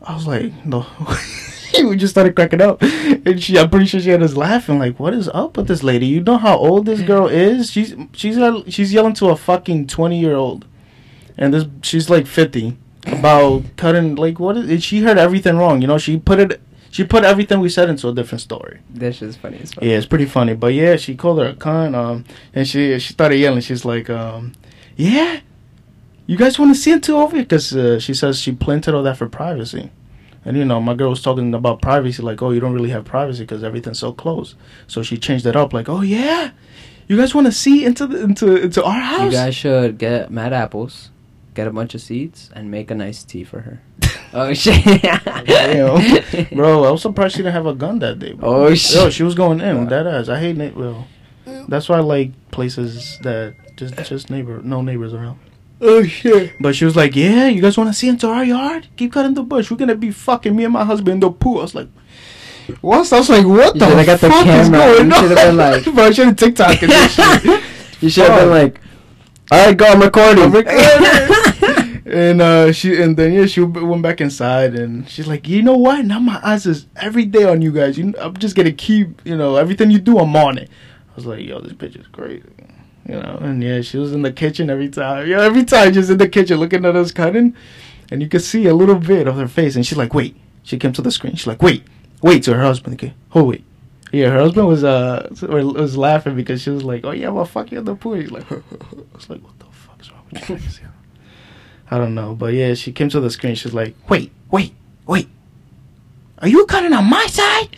I was like, no. we just started cracking up, and she, I'm pretty sure she had us laughing. Like, what is up with this lady? You know how old this girl is? She's she's she's yelling to a fucking twenty year old, and this she's like fifty about cutting. Like, what is? She heard everything wrong. You know, she put it. She put everything we said into a different story. This is funny as fuck. Yeah, it's pretty funny. But yeah, she called her a cunt. Um, and she she started yelling. She's like, um, yeah, you guys want to see it too over here? Because uh, she says she planted all that for privacy. And you know, my girl was talking about privacy, like, oh, you don't really have privacy because everything's so close. So she changed it up, like, oh yeah, you guys want to see into the, into into our house? You guys should get mad apples, get a bunch of seeds, and make a nice tea for her. oh shit! Damn. bro, I was surprised she didn't have a gun that day. Bro. Oh Yo, shit! she was going in with that ass. I hate na- well, mm. that's why I like places that just just neighbor no neighbors around. Oh shit! But she was like, "Yeah, you guys want to see into our yard? Keep cutting the bush. We're gonna be fucking me and my husband in the pool." I was like, "What?" I was like, "What You the should've got the fuck is camera. going You on?" should've been like- bro, I should have TikTok and this shit. You should have Fuck. been like, "All right, go. I'm recording." I'm recording. And uh, she and then yeah, she went back inside and she's like, you know what? Now my eyes is every day on you guys. You, I'm just gonna keep, you know, everything you do, I'm on it. I was like, yo, this bitch is crazy. You know, and yeah, she was in the kitchen every time. Yeah, every time just in the kitchen looking at us cutting, and you could see a little bit of her face. And she's like, wait. She came to the screen. She's like, wait, wait to her husband. Okay, hold wait. Yeah, her husband was uh was laughing because she was like, "Oh yeah, well fuck you in the pool." He's like, I was like, "What the fuck is wrong with you?" Guys?" I don't know, but yeah, she came to the screen. She's like, "Wait, wait, wait, are you cutting on my side?"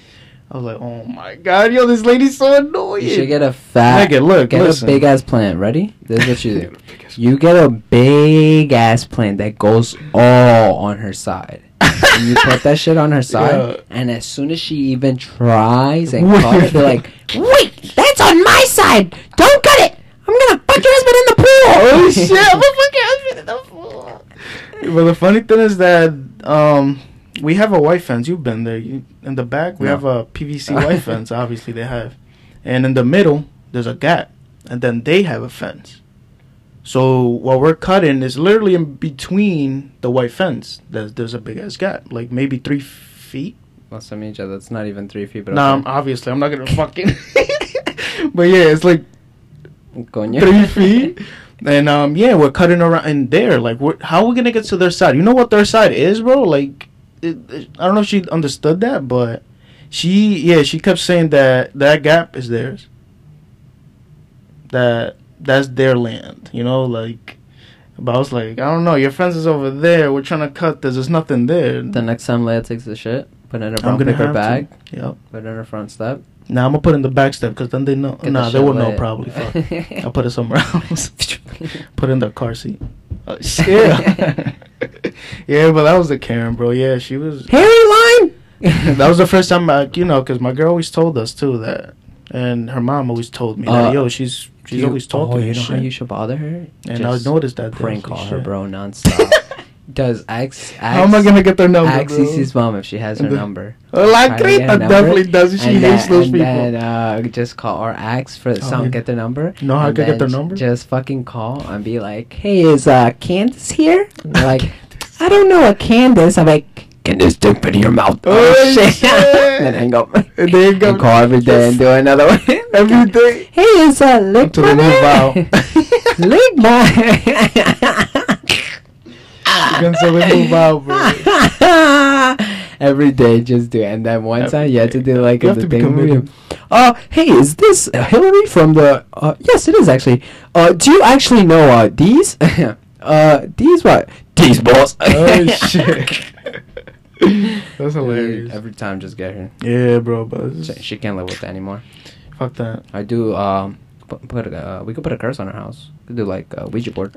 I was like, "Oh my god, yo, this lady's so annoying." You should get a fat. Nigga, look, get listen. a big ass plant. Ready? This is what you do. You get a big ass plant that goes all on her side. and you put that shit on her side, Yeah. and as soon as she even tries and Wait. cut, you're like, "Wait, that's on my side. Don't cut it. I'm gonna fuck your husband in the pool." oh shit, I'm a fucking husband in the pool. But the funny thing is that um, we have a white fence. You've been there. You, in the back, we No. have a PVC white fence. Obviously, they have, and in the middle, there's a gap, and then they have a fence. So what we're cutting is literally in between the white fence. There's there's a big ass gap, like maybe three feet. Well, some each other. That's not even three feet, but Nah, okay. I'm, obviously I'm not gonna fucking. but yeah, it's like Coño. three feet. And um, yeah, we're cutting around in there. Like, we're, how are we gonna get to their side? You know what their side is, bro? Like, it, it- I don't know if she understood that, but she, yeah, she kept saying that that gap is theirs. That that's their land. You know, like. But I was like, I don't know. Your fence is over there. We're trying to cut this. There's nothing there. The next time Leia takes the shit, put it in a brown paper bag, to. Yep. put it in her front step, Nah, I'm gonna put in the back step because then they know. Get the nah, they shit will know probably. Fuck. I'll put it somewhere else. put it in the car seat. Oh, shit. yeah, but that was the Karen, bro. Yeah, she was. Harry line. that was the first time, I, you know, because my girl always told us too that, and her mom always told me Uh, that, yo, she's she's always talking. Oh, you know shit. how you should bother her? And I noticed that. Prank I call like, her, shit. bro, nonstop. Does X, X How am I gonna get their number, Ask? Cece's mom if she has her the- number. Oh, La Try to get her Grita number, definitely does. She and hates then, those and people. then uh, just call or ask for some, yeah. get their number. How and to get their number? Just fucking call and be like, "Hey, is uh Candace here?" And like, "I don't know a Candace." I'm like, "Candace, don't in your mouth." Oh, shit. then hang up. And then And go- call every day and do another one Every day. Hey, is uh Lick Until they. Lick my. They move out, bro. Every day, just do it. And then one Every time, you have to do like You a have the be thing. committed. Uh, hey, is this Hillary from the? Uh, yes, it is actually. Uh, do you actually know uh these? uh, these what? These balls. Oh shit. That's hilarious. Every time, just get her. Yeah, bro, but She, she can't live with that anymore. fuck that. I do. Um, put, put a, uh, we could put a curse on her house. We could do like a Ouija board.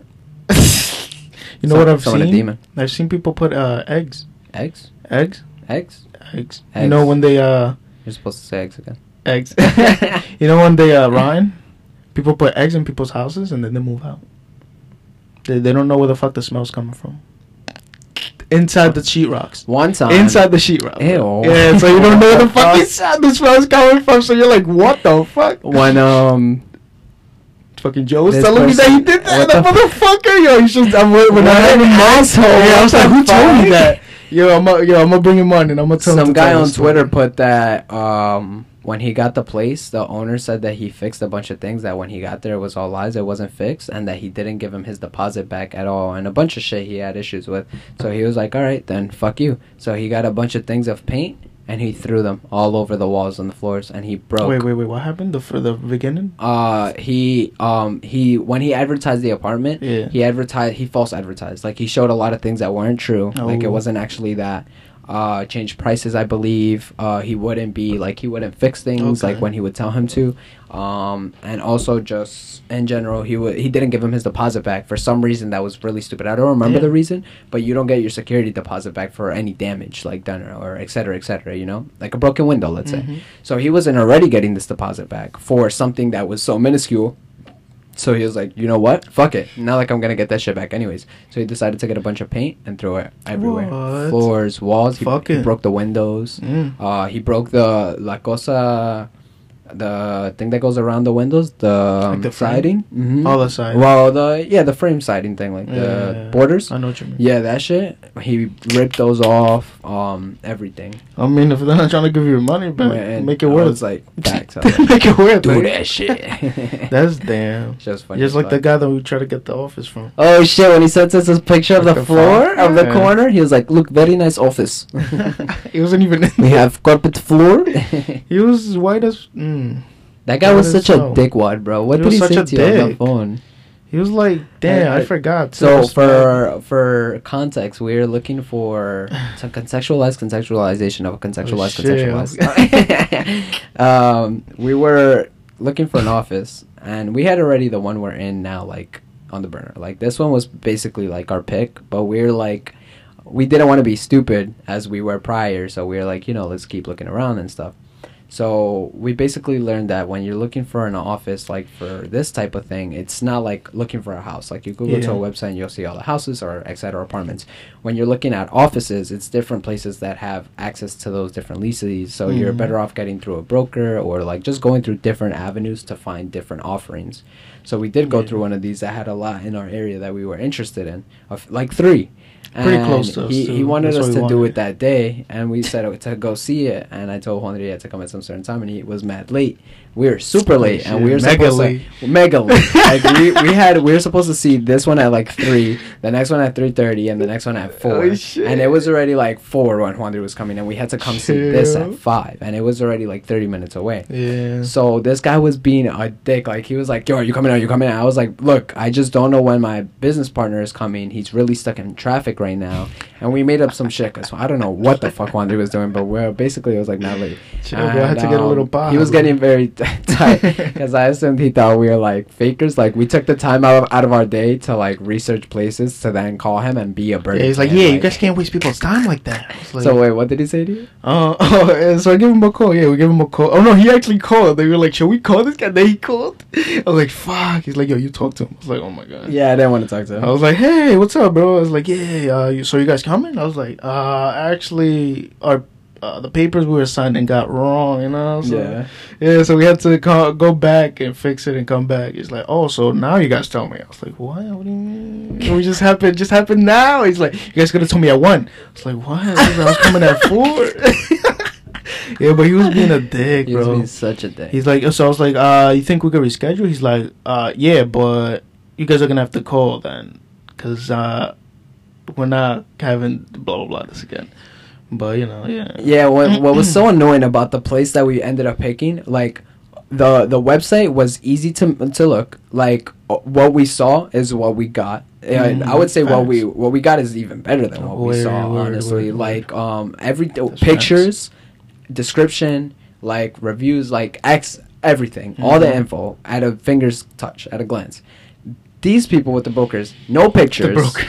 You know Some- what I've summon a seen? demon. I've seen people put uh eggs, Eggs. eggs, Eggs. eggs. You know when they uh You're supposed to say eggs again. eggs. you know when they uh rhyme, people put eggs in people's houses and then they move out. They they don't know where the fuck the smell's coming from. Inside the sheetrocks. One time. Inside the sheetrock. Ew. Yeah, so you don't know where the fuck Fuck. inside the smell's coming from. So you're like, what the fuck? When um. Fucking Joe was This telling me that he did that. That the motherfucker, yo, you should. I'm when I have an asshole, Yeah, I was like, who told me that? Yo, I'm a, yo, I'm gonna bring him on and I'm gonna tell him. Some guy on the story. Twitter put that um when he got the place, the owner said that he fixed a bunch of things that when he got there it was all lies, it wasn't fixed, and that he didn't give him his deposit back at all, and a bunch of shit he had issues with. So he was like, "All right, then fuck you." So he got a bunch of things of paint and he threw them all over the walls and the floors, and he broke. Wait, wait, wait. What happened? The for the beginning? Uh, he um he when he advertised the apartment, Yeah. he advertised he false advertised. Like he showed a lot of things that weren't true. Like it Oh. wasn't actually that. Uh, changed prices, I believe. Uh, he wouldn't be like he wouldn't fix things Okay. like when he would tell him to. Um, and also just in general, he would he didn't give him his deposit back for some reason that was really stupid. I don't remember Yeah. the reason, but you don't get your security deposit back for any damage like done or et cetera, et cetera. You know, like a broken window, let's say. Mhm. So he wasn't already getting this deposit back for something that was so minuscule. So he was like, you know what? Fuck it. Not like I'm gonna get that shit back anyways. So he decided to get a bunch of paint and throw it everywhere. What? Floors, walls. He, Fuck he it. broke the windows. Mm. Uh, he broke the la cosa, the thing that goes around the windows, the, um, the siding. Mm-hmm. All the side. Well, the yeah, the frame siding thing, like the Yeah. borders. I know what you mean. Yeah, that shit. He ripped those off. Um, everything. I mean, if they're not trying to give you money back, And make it I worth. like, like, make it worth. do that shit. That's damn. just funny. Just like fuck. the guy that we tried to get the office from. Oh shit! When he sent us his picture of the the floor of the corner, he was like, "Look, very nice office. he wasn't even. We have carpet floor." He was white as. Mm. That guy What was such a so? dickwad, bro. What He did he say to you on the phone? He was like, damn, I, I- forgot. So for for context, we're looking for some contextualized contextualization of a contextualized Oh, contextualized. um, we were looking for an office, and we had already the one we're in now, like on the burner. Like this one was basically like our pick, but we're like we didn't want to be stupid as we were prior, so we were like, you know, let's keep looking around and stuff. So we basically learned that when you're looking for an office, like for this type of thing, it's not like looking for a house. Like you go to a website and you'll see all the houses or etc. apartments. When you're looking at offices, it's different places that have access to those different leases. So you're Mhm. better off getting through a broker or like just going through different avenues to find different offerings. So we did go Yeah. through one of these that had a lot in our area that we were interested in, of like three. Pretty And close to us, He, too. he wanted That's us to we do it that day, and we said to go see it. And I told Juan had to come at some certain time, and he was mad late. We were super late, and we were Mega supposed late. to mega late. like we, we had we were supposed to see this one at like three, the next one at three thirty, and the next one at four. Oh, shit. and it was already like four when Juan was coming, and we had to come see this at five, and it was already like thirty minutes away. Yeah. So this guy was being a dick. Like he was like, "Yo, are you coming out? You coming out?" I was like, "Look, I just don't know when my business partner is coming. He's really stuck in traffic right now, and we made up some shit. Cause I don't know what the fuck Wandy was doing, but we're basically it was like not late. Chill, bro. I had to get a little um, pop. He was getting very because I assumed he thought we were like fakers. Like we took the time out of, out of our day to like research places to then call him and be a bird. Yeah, he's like, yeah, you guys can't waste people's time like that. Like, So wait, what did he say to you? Uh, oh, so I give him a call. Yeah, we give him a call. Oh no, he actually called. They were like, "Should we call this guy?" Then he called. I was like, "Fuck." He's like, "Yo, you talk to him." I was like, "Oh my god." Yeah, I didn't want to talk to him. I was like, "Hey, what's up, bro?" I was like, "Yeah, uh, you, so you guys coming?" I was like, "Uh, actually, our uh, the papers we were signing got wrong, you know." So, yeah. yeah. So we had to call, go back and fix it and come back. He's like, "Oh, so now you guys tell me?" I was like, "What? What do you mean? We just happened. Just happened now." He's like, "You guys could have told me at one." I was like, "What? I was coming at four. yeah, but he was being a dick, He was bro. being such a dick. He's like, so I was like, uh, you think we could reschedule? He's like, uh, yeah, but you guys are gonna have to call then, cause uh, we're not having blah blah blah this again. But you know, yeah, Yeah, what what was so annoying about the place that we ended up picking, like the the website was easy to to look. Like what we saw is what we got. And I would say what we what we got is even better than what we saw. word, honestly, word. like um every That's pictures, description, like reviews, like X everything, all the Mhm. info at a finger's touch, at a glance. These people with the brokers, no pictures. the broker.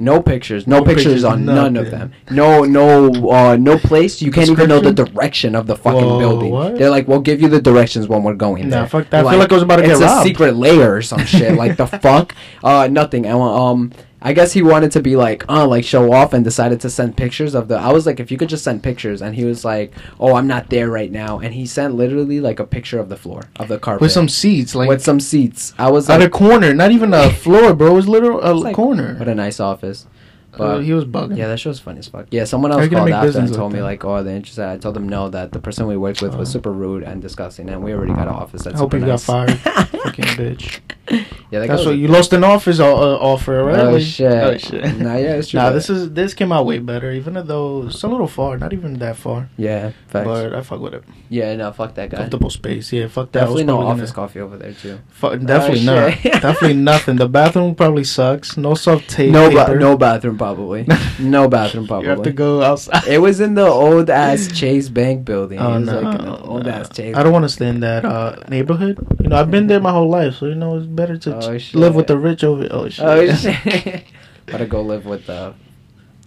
No pictures. No, No pictures, pictures, on none of them. No, no, uh, no place. You can't even know the direction of the fucking Whoa, building. what? They're like, we'll give you the directions when we're going Nah, there. fuck that. I feel like I was about to it's get a robbed. secret layer or some shit. Like the fuck. Uh, nothing. I want. Um, I guess he wanted to be like, uh, like show off, and decided to send pictures of the. I was like, if you could just send pictures, and he was like, oh, I'm not there right now, and he sent literally like a picture of the floor of the carpet with some seats, like with some seats. I was like at like, a corner, not even a floor, bro. It was literal a like- corner. what a nice office. Uh, But he was bugging. Yeah, that show's funny as fuck. Yeah, someone else called after and told me that? like, "Oh, they're interested." I told them no, that the person we worked with was Oh. super rude and disgusting, and we already got an office that's I hope you got fired, fucking bitch. Yeah, that That's what you lost an office uh, uh, offer, right? Oh Like- shit! Oh shit. Nah, yeah, it's true. Nah, this is this came out way better, even though it's a little far, not even that far. yeah, facts. But I fuck with it. yeah, no, fuck that guy. Comfortable space, yeah. Fuck that. Definitely no office gonna- coffee over there too. Fu- definitely Oh, not. definitely nothing. The bathroom probably sucks. No soft tape. No, ba- no bathroom probably. no bathroom probably. You have to go outside. It was in the old ass Chase Bank building. Oh it was no! like an old ass Chase. I don't want to stay in that uh, neighborhood. You know, I've been there my whole life, so you know it's better to Oh, shit. live with the rich over. Oh shit! Oh shit! Gotta go live with uh,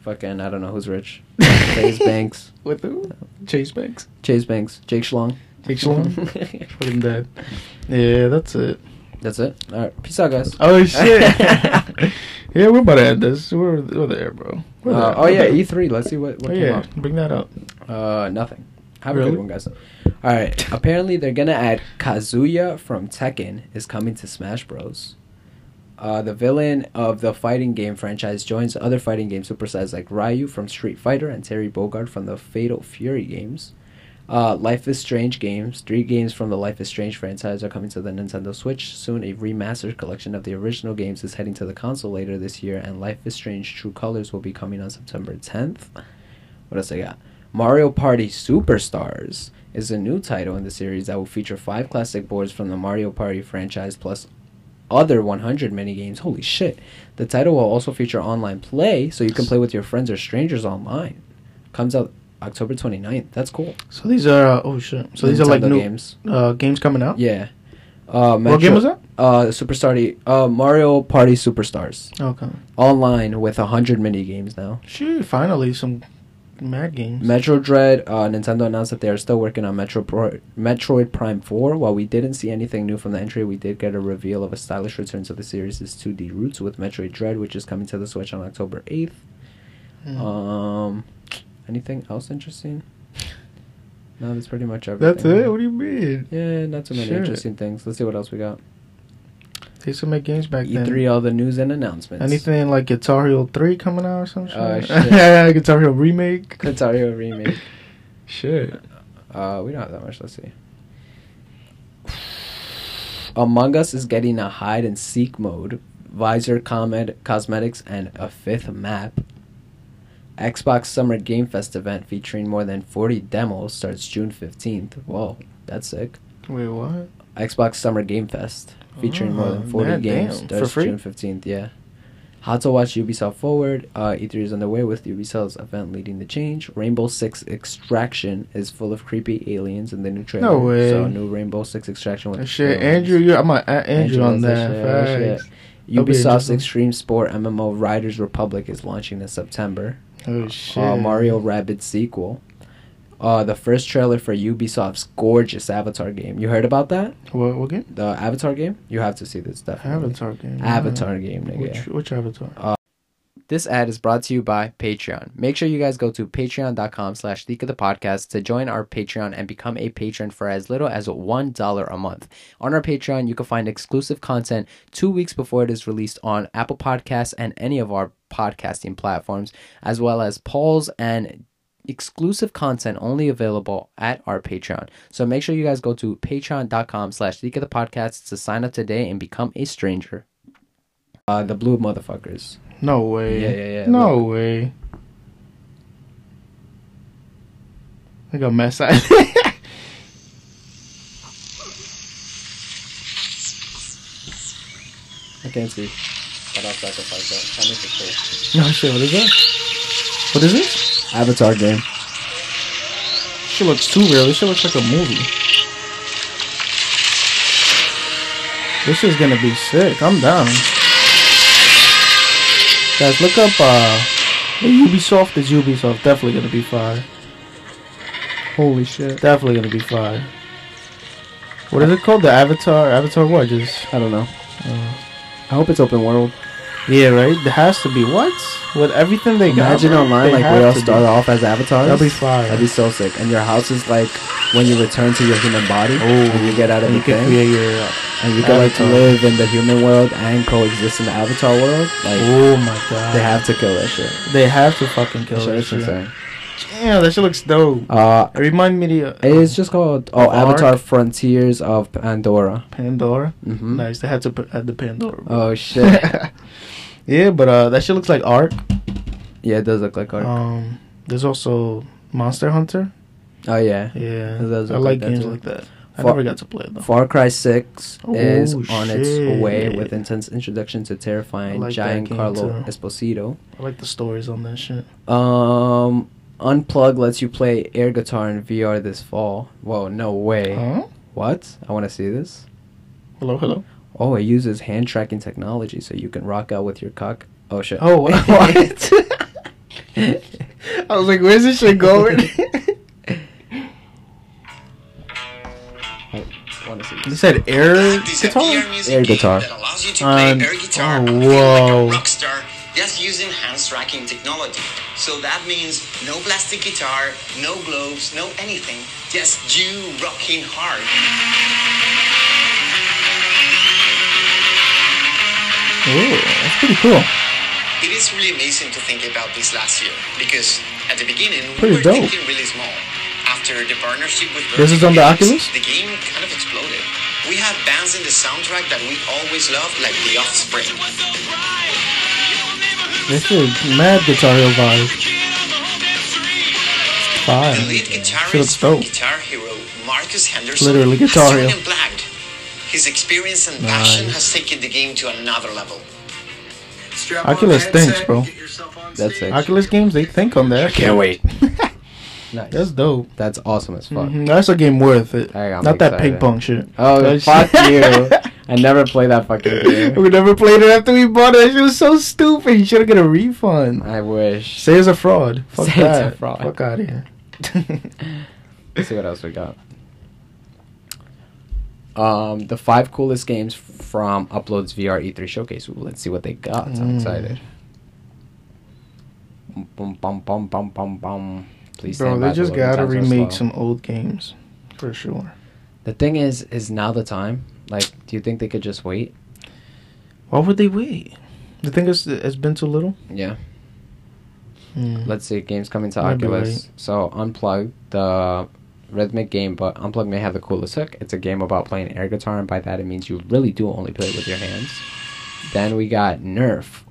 fucking I don't know who's rich. Chase Banks, with who? Chase Banks. Chase Banks, Jake Schlong. Jake Schlong. Put him dead. Yeah, that's it. That's it. All right, peace out, guys. Oh shit! yeah, we're about to end this. We're, we're there, bro. We're Uh, there. oh We're yeah, there. E3. Let's see what what Oh came yeah, up. bring that up. Uh, nothing. Have a Really? good one, guys. All right. Apparently, they're gonna add Kazuya from Tekken is coming to Smash Bros. Uh, the villain of the fighting game franchise joins other fighting game superstars like Ryu from Street Fighter and Terry Bogard from the Fatal Fury games. Uh, Life is Strange games. Three games from the Life is Strange franchise are coming to the Nintendo Switch. Soon, a remastered collection of the original games is heading to the console later this year, and Life is Strange True Colors will be coming on September 10th. What else I got? Mario Party Superstars is a new title in the series that will feature five classic boards from the Mario Party franchise plus other 100 minigames. Holy shit. The title will also feature online play, so you can play with your friends or strangers online. Comes out October 29th. That's cool. So these are uh, oh shit. So these are like new games. uh, games coming out. Yeah. Uh, What game was that? Uh, Superstar. Uh, Mario Party Superstars. Okay. Online with 100 mini games now. Shit, finally some mad games. Metro Dread, uh, Nintendo announced that they are still working on Metro Pro- Metroid Prime 4. While we didn't see anything new from the entry, we did get a reveal of a stylish return to the series' 2D roots with Metroid Dread, which is coming to the Switch on October 8th. Mm. Um, anything else interesting? No, that's pretty much everything. That's it. What do you mean? Yeah, not too many Shit. interesting things. Let's see what else we got. They used to make games back E3, then. all the news and announcements. Anything like Guitar Hero 3 coming out or some shit? Oh, shit. yeah, Guitar Hero remake. Guitar Hero remake. Shit. Uh, we don't have that much. Let's see. Among Us is getting a hide and seek mode, visor comed- cosmetics, and a fifth map. Xbox Summer Game Fest event featuring more than 40 demos starts June 15th. Whoa, that's sick. Wait, what? Xbox Summer Game Fest featuring more than Oh, 40 man, games damn. starts For free? June 15th. Yeah. How to watch Ubisoft Forward. Uh, E3 is underway with Ubisoft's event leading the change. Rainbow Six Extraction is full of creepy aliens in the new trailer. No way. So new Rainbow Six Extraction with shit. Andrew, you, I'm gonna add Andrew, on that. shit, that shit. Facts. That'll be Ubisoft's. Extreme Sport MMO Riders Republic is launching in September. Oh shit. Uh, Mario Rabbids sequel. Uh, the first trailer for Ubisoft's gorgeous Avatar game. You heard about that? What, what game? The Avatar game? You have to see this definitely. Avatar game. Avatar game, nigga. Which, which Avatar? This ad is brought to you by Patreon. Make sure you guys go to patreon.com slash leak of the podcast to join our Patreon and become a patron for as little as $1 a month. On our Patreon, you can find exclusive content two weeks before it is released on Apple Podcasts and any of our podcasting platforms, as well as polls and exclusive content only available at our Patreon. So make sure you guys go to patreon.com slash leak of the podcast to sign up today and become a stranger. Uh, the blue motherfuckers. No way. Yeah, yeah, yeah. No Look. way. I got mess out. I can't see. But I'll sacrifice that. If no shit. What is that? What is this? Avatar game. She looks too real. This shit looks like a movie. This is gonna be sick. I'm down. Guys, look up uh Ubisoft is Ubisoft. Definitely gonna be fire. Holy shit. Definitely gonna be fire. What is it called? The Avatar? Avatar what? Just I don't know. uh, I hope it's open world. Yeah, right. There has to be what? With everything they got, Imagine bro, online, they like we all to be. start off as avatars. That'd be fire. That'd be so sick. And your house is like when you return to your human body. Oh, when you get out of the you can thing. create your. Uh, and you can like avatar. live in the human world and coexist in the avatar world. Like oh my god! they have to kill that shit. They have to fucking kill That that shit is insane. Yeah, that shit looks dope. Uh, It remind me of the, uh, it's just called oh? Avatar Frontiers of Pandora. Pandora. hmm Nice. They had to put add the Pandora. bro. Oh shit. yeah, but uh, that shit looks like art. yeah, it does look like art. Um, there's also Monster Hunter. oh yeah. Yeah, I like like games like that. I Far- never got to play it though. Far Cry 6 Oh, is on its way with intense introduction to terrifying like game, Giancarlo too. Esposito. I like the stories on that shit. Um, Unplug lets you play air guitar in VR this fall. Whoa, no way. Huh? What? I want to see this. Hello, hello. Oh, it uses hand tracking technology so you can rock out with your cock. Oh shit. Oh, what? I was like, where's this shit going? I want to see you said air This is a guitar? Air guitar. allows you to play Um, air guitar oh, whoa. like a rock star just using hands tracking technology. So that means no plastic guitar, no gloves, no anything, just you rocking hard. Ooh, that's pretty cool. It is really amazing to think about this last year because at the beginning Pretty we were dope. thinking really small. After the partnership with This is on the Oculus? the game kind of exploded. We have bands in the soundtrack that we always loved, like The Offspring. This is mad Guitar Hero vibe. Fire. The lead guitarist from dope. Guitar Hero, Marcus Henderson, Literally has Guitar Hero. His experience and passion has taken the game to another level. Oculus thinks, bro. That's it. Oculus games, they think on that. can't wait. Nice. That's dope. That's awesome as fuck. Mhm, That's a game worth it. I got me Not that ping pong shit. Oh, That fuck shit- you. I never played that fucking game. we never played it after we bought it. It was so stupid. You should have got a refund. I wish. Say it's a fraud. Fuck Say it's a fraud. Fuck out of here. Let's see what else we got. Um, the five coolest games from Upload's VR E3 showcase. Ooh, let's see what they got. I'm Mm. excited. Bum, bum, bum, bum, bum, bum. Please Bro, they just gotta remake slow. some old games. For sure. The thing is, is now the time? Like, do you think they could just wait? Why would they wait? You think it's, it's been too little? Yeah. Hmm. Let's see. Games coming to Might Oculus. right. So Unplugged, the rhythmic game, but Unplugged may have the coolest hook. It's a game about playing air guitar, and by that it means you really do only play it with your hands. Then we got Nerf,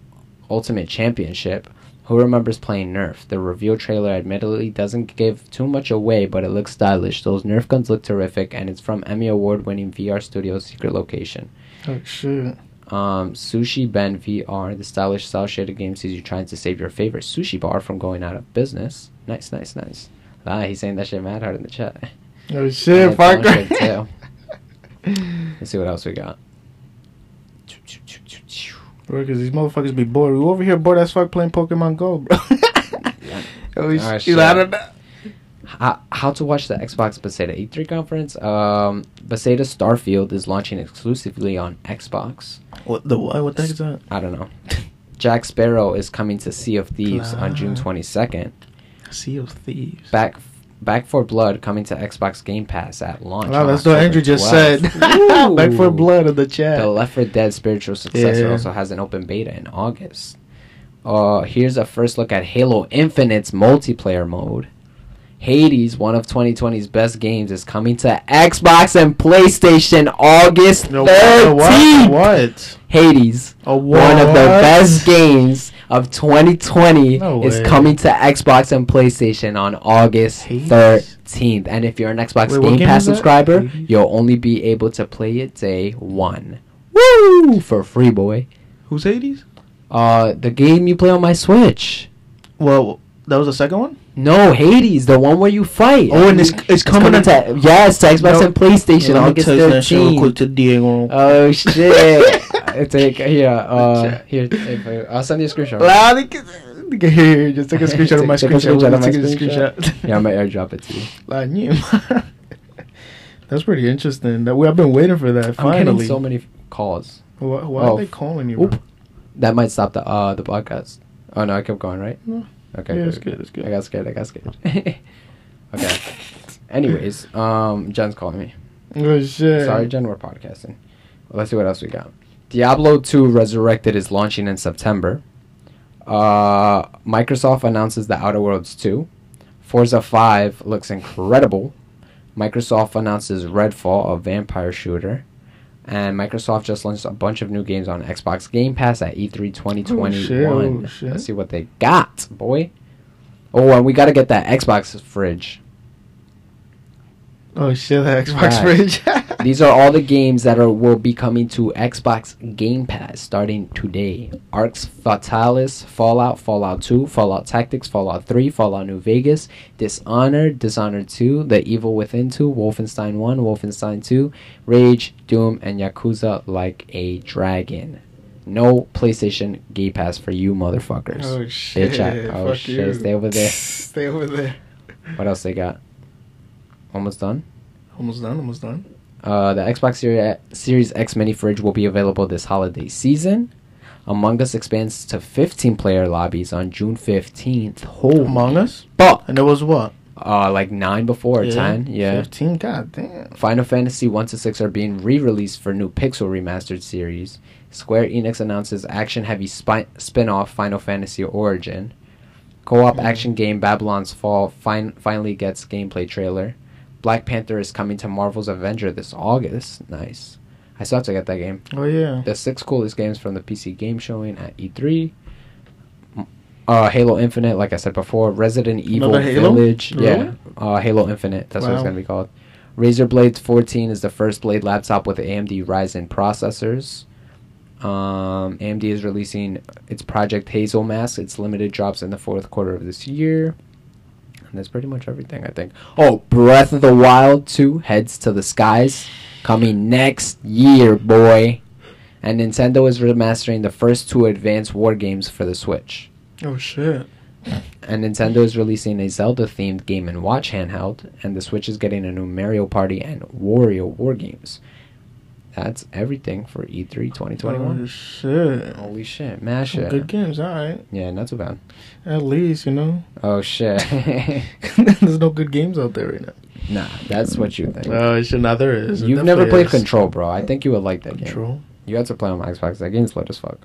Ultimate Championship. Who remembers playing Nerf? The reveal trailer admittedly doesn't give too much away, but it looks stylish. Those Nerf guns look terrific, and it's from Emmy Award winning VR Studios Secret Location. Oh, shit. Um, Sushi Ben VR, the stylish cell shaded game sees you trying to save your favorite sushi bar from going out of business. Nice, nice, nice. Ah, he's saying that shit mad hard in the chat. Oh shit, And Far it's on Cry. shit, too. Let's see what else we got. Bro, because these motherfuckers be bored. We over here bored as fuck playing Pokemon Go, bro. oh, Ah, shit. shit. I don't know. How, how to watch the Xbox Bethesda E3 conference? Um, Bethesda Starfield is launching exclusively on Xbox. What the what? What the heck is that? I don't know. Jack Sparrow is coming to Sea of Thieves on June 22nd. Sea of Thieves. Back Back 4 Blood coming to Xbox Game Pass at launch. Wow, that's what Andrew just 12th. said. Back for blood in the chat. The Left 4 Dead spiritual successor Yeah. also has an open beta in August. Uh, here's a first look at Halo Infinite's multiplayer mode. Hades, one of 2020's best games, is coming to Xbox and PlayStation August No, 13th. what? What? Hades, A one of the best games of 2020, No is coming to Xbox and PlayStation on August Hades? 13th. And if you're an Xbox Wait, Game Pass subscriber, you'll only be able to play it day one. Woo! For free, boy. Who's Hades? Uh, the game you play on my Switch. Well, that was the second one. No, Hades, the one where you fight. Oh, and it's, it's coming, to yes to Xbox No. and PlayStation August tell you that shit real quick 13th. Oh shit! it's like here, uh, here. If I, I'll send you a screenshot. Loud, they can- they can hear. Just take a screenshot of my Take a screenshot. screenshot of my Take a screenshot. screenshot. Yeah, I'm gonna airdrop it to you. Like, yeah. That's pretty interesting. That we I've been waiting for that. I'm Finally. getting so many calls. why why Oh, are they calling you? Bro? That might stop the uh the podcast. Oh no, I kept going right. No. Okay. Yeah, it's good, it's good. I got scared. I got scared. okay. Anyways, um, Jen's calling me. Oh shit. Sorry, Jen, we're podcasting. Well, let's see what else we got. Diablo 2 Resurrected is launching in September. Uh, Microsoft announces The Outer Worlds 2. Forza 5 looks incredible. Microsoft announces Redfall, a vampire shooter. And Microsoft just launched a bunch of new games on Xbox Game Pass at E E3 2021. Oh, shit, oh, shit. Let's see what they got, boy. Oh, and we got to get that Xbox fridge. Oh shit, the Xbox Right. fridge. These are all the games that are will be coming to Xbox Game Pass starting today. Arx Fatalis, Fallout, Fallout 2, Fallout Tactics, Fallout 3, Fallout New Vegas, Dishonored, Dishonored 2, The Evil Within 2, Wolfenstein 1, Wolfenstein 2, Rage, Doom, and Yakuza Like a Dragon. No PlayStation Game Pass for you motherfuckers. oh shit. Bitch, I- oh Fuck shit, you. stay over there. stay over there. What else they got? Almost done? Almost done. Almost done. Uh, the Xbox Series, Series X mini fridge will be available this holiday season. Among Us expands to 15 player lobbies on June 15th. Holy Among Us. fuck! And it was what? Uh, like 9 before, Yeah, 10, yeah. Fifteen. God damn. Final Fantasy 1 to 6 are being re released for new Pixel Remastered series. Square Enix announces action heavy spin off Final Fantasy Origin. Co op Mhm. action game Babylon's Fall fin- finally gets gameplay trailer. Black Panther is coming to Marvel's Avenger this August. Nice. I still have to get that game. Oh yeah. The six coolest games from the PC game showing at E3. Uh, Halo Infinite, like I said before. Resident Evil? Village. Yeah. Uh, Halo Infinite. That's what it's going to be called. Razer Blade 14 is the first Blade laptop with AMD Ryzen processors. Um, AMD is releasing its Project Hazel mask. Its limited drops in the fourth quarter of this year. And that's pretty much everything, I think. Oh, Breath of the Wild 2 heads to the skies. Coming next year, boy. And Nintendo is remastering the first two Advanced War games for the Switch. Oh shit. And Nintendo is releasing a Zelda themed game and watch handheld. And the Switch is getting a new Mario Party and WarioWare games. That's everything for E E3 Oh 2021. shit. Holy shit, mash it. Good games. All right. Yeah, not too bad. At least you know. Oh shit. There's no good games out there right now. nah, that's what you think. Oh shit. Now there is. You've never played is. Control, bro. I think you would like that game. Control. You had to play on my Xbox. That game's lit as fuck.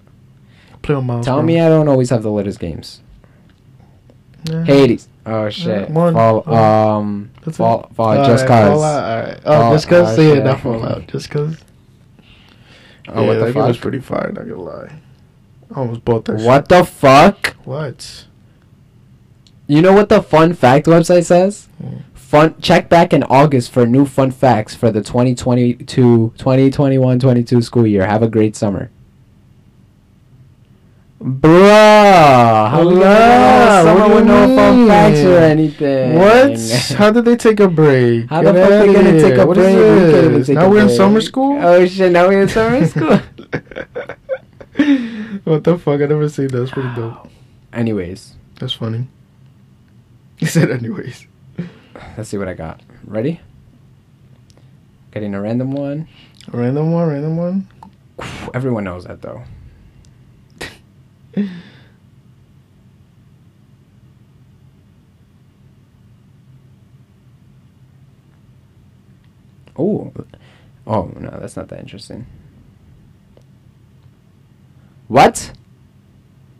Play on mouse. Tell bro. me I don't always have the latest games. Hades. Oh shit. one- Fall, one. um, That's fall, fall, Alright, just cause. Fallout, alright. Oh, Fall- just cause. oh, See it, not Fallout. Just cause. Oh, yeah, what the that game was pretty fire. Not gonna lie. I almost bought that. What the fuck? What? You know what the fun fact website says? Hmm. Fun check back in August for new fun facts for the 2022 2021 22 school year. Have a great summer. Bruh, oh, hello. we gonna know someone with no fun facts or anything? What? How did they take a break? How Get the fuck outta they gonna here. take a What is break? We this? take Now a we're in summer school. Oh shit! Now we're in summer school. what the fuck? I never seen that. That's pretty dope. Anyways, That's funny. He said, anyways. let's see what I got. Ready? Getting a random one. Random one, random one. Everyone knows that though. Oh, oh no, that's not that interesting. What?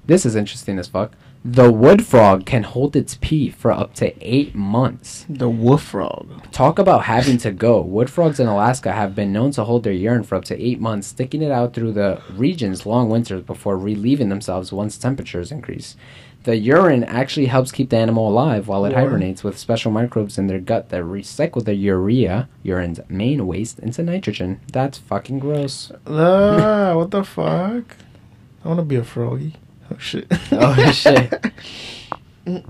This is interesting as fuck. The wood frog can hold its pee for up to eight months. The wood frog. Talk about having to go. Wood frogs in Alaska have been known to hold their urine for up to eight months, sticking it out through the region's long winters before relieving themselves once temperatures increase. The urine actually helps keep the animal alive while it hibernates with special microbes in their gut that recycle the urea, urine's main waste, into nitrogen. That's fucking gross. Ah, what the fuck? I want to be a froggy. Oh shit. Oh, shit.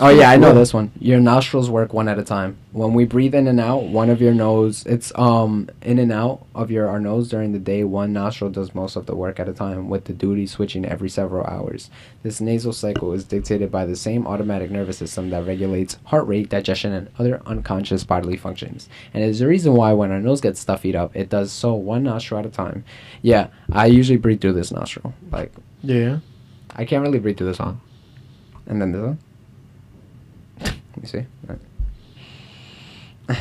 Oh yeah, I know this one. Your nostrils work one at a time. When we breathe in and out, one of your nose, it's um in and out of your our nose during the day. One nostril does most of the work at a time, with the duty switching every several hours. This nasal cycle is dictated by the same automatic nervous system that regulates heart rate, digestion, and other unconscious bodily functions. And it is the reason why when our nose gets stuffed up, it does so one nostril at a time. Yeah, I usually breathe through this nostril. Like Yeah. I can't really breathe through this one. And then this one. Let me see. Alright.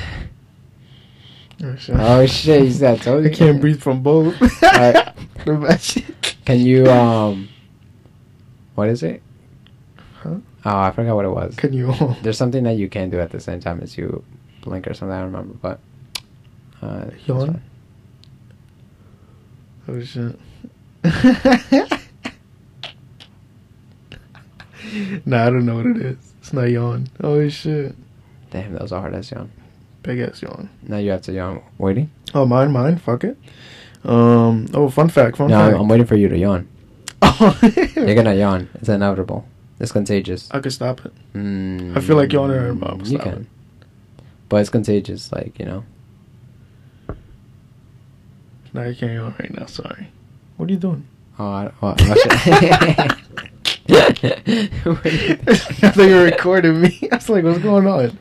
Oh shit. Oh shit, he's that told I you. can't breathe from both. Alright. Can you um what is it? Huh? Oh, I forgot what it was. Can you? There's something that you can do at the same time as you blink or something, I don't remember, but uh that's Yawn? Oh shit. nah, I don't know what it is. It's not yawn. Oh shit. Damn, that was a hard ass yawn. Big ass yawn. Now you have to yawn. Waiting? Oh, mine, mine. Fuck it. Um. Oh, fun fact. Fun no, fact. I'm, I'm waiting for you to yawn. Oh, You're gonna yawn. It's inevitable. It's contagious. I could stop it. Mm, I feel like yawning now, but You can. it. But it's contagious, like, you know. No, you can't yawn right now. Sorry. What are you doing? Oh, I, oh, oh shit. I thought you were recording me. I was like, what's going on?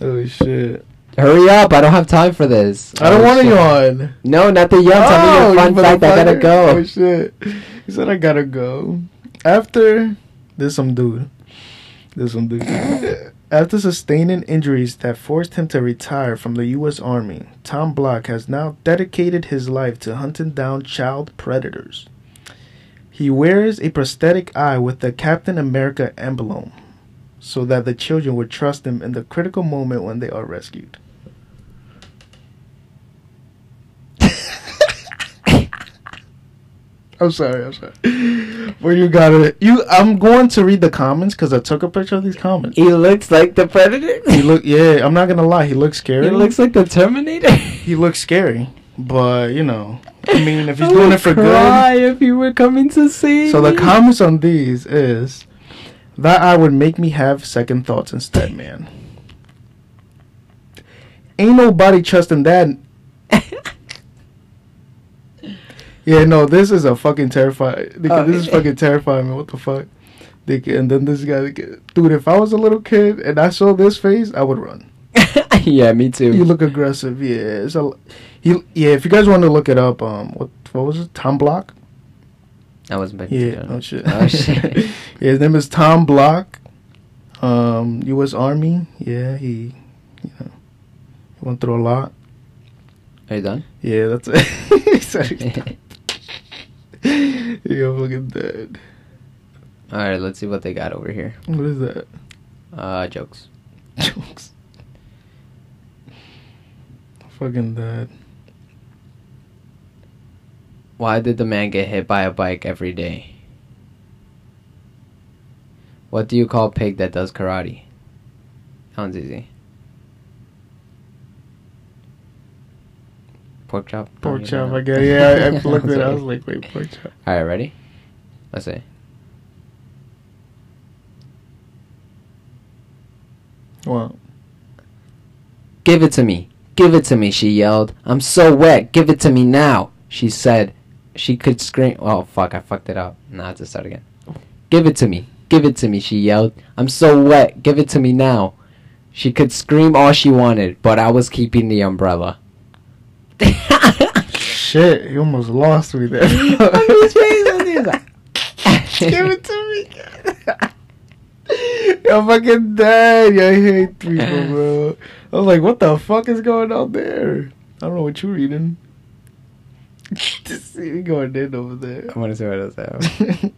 Oh shit. Hurry up! I don't have time for this. I don't Oh, want to yawn. No, not the yawn. Tell me your oh, you fun fact. I gotta go. Oh shit. He said I gotta go. After there's some dude. There's some dude. After sustaining injuries that forced him to retire from the US Army, Tom Block has now dedicated his life to hunting down child predators. He wears a prosthetic eye with the Captain America emblem so that the children would trust him in the critical moment when they are rescued. I'm sorry, I'm sorry. Where you got it? You, I'm going to read the comments because I took a picture of these comments. He looks like the predator. He look, yeah. I'm not gonna lie. He looks scary. He looks like the Terminator. he looks scary, but you know, I mean, if he's I doing it for cry good. if you were coming to see. So the comments on these is that I would make me have second thoughts instead, man. Ain't nobody trusting that. Yeah, no, this is a fucking terrifying. Oh, this is fucking terrifying, man. What the fuck? And then this guy, dude. If I was a little kid and I saw this face, I would run. yeah, me too. You look aggressive. Yeah, a, he, yeah. If you guys want to look it up, um, what what was it? Tom Block. I wasn't Yeah. Oh shit. Oh shit. yeah, his name is Tom Block. Um, U.S. Army. Yeah, he, you know, he went through a lot. Are you done? Yeah, that's it. he said he's done. Yeah, fucking dead. All right, let's see what they got over here. What is that? Uh, jokes. Jokes. Fucking dead. Why did the man get hit by a bike every day? What do you call a pig that does karate? Sounds easy. Pork chop? Pork chop, don't I guess. Yeah, I, I looked at it. I was like, wait, pork chop. All right, ready? Let's see. Well, Give it to me. Give it to me, she yelled. I'm so wet. Give it to me now. She said she could scream. Oh, fuck. I fucked it up. Now I have to start again. Give it to me. Give it to me, she yelled. I'm so wet. Give it to me now. She could scream all she wanted, but I was keeping the umbrella. shit, you almost lost me there. Give Give it to me. Yo, fucking dead. Yo, I hate people, bro. I was like, what the fuck is going on there? I don't know what you're reading. Just see me going in over there. I want to see what else I have.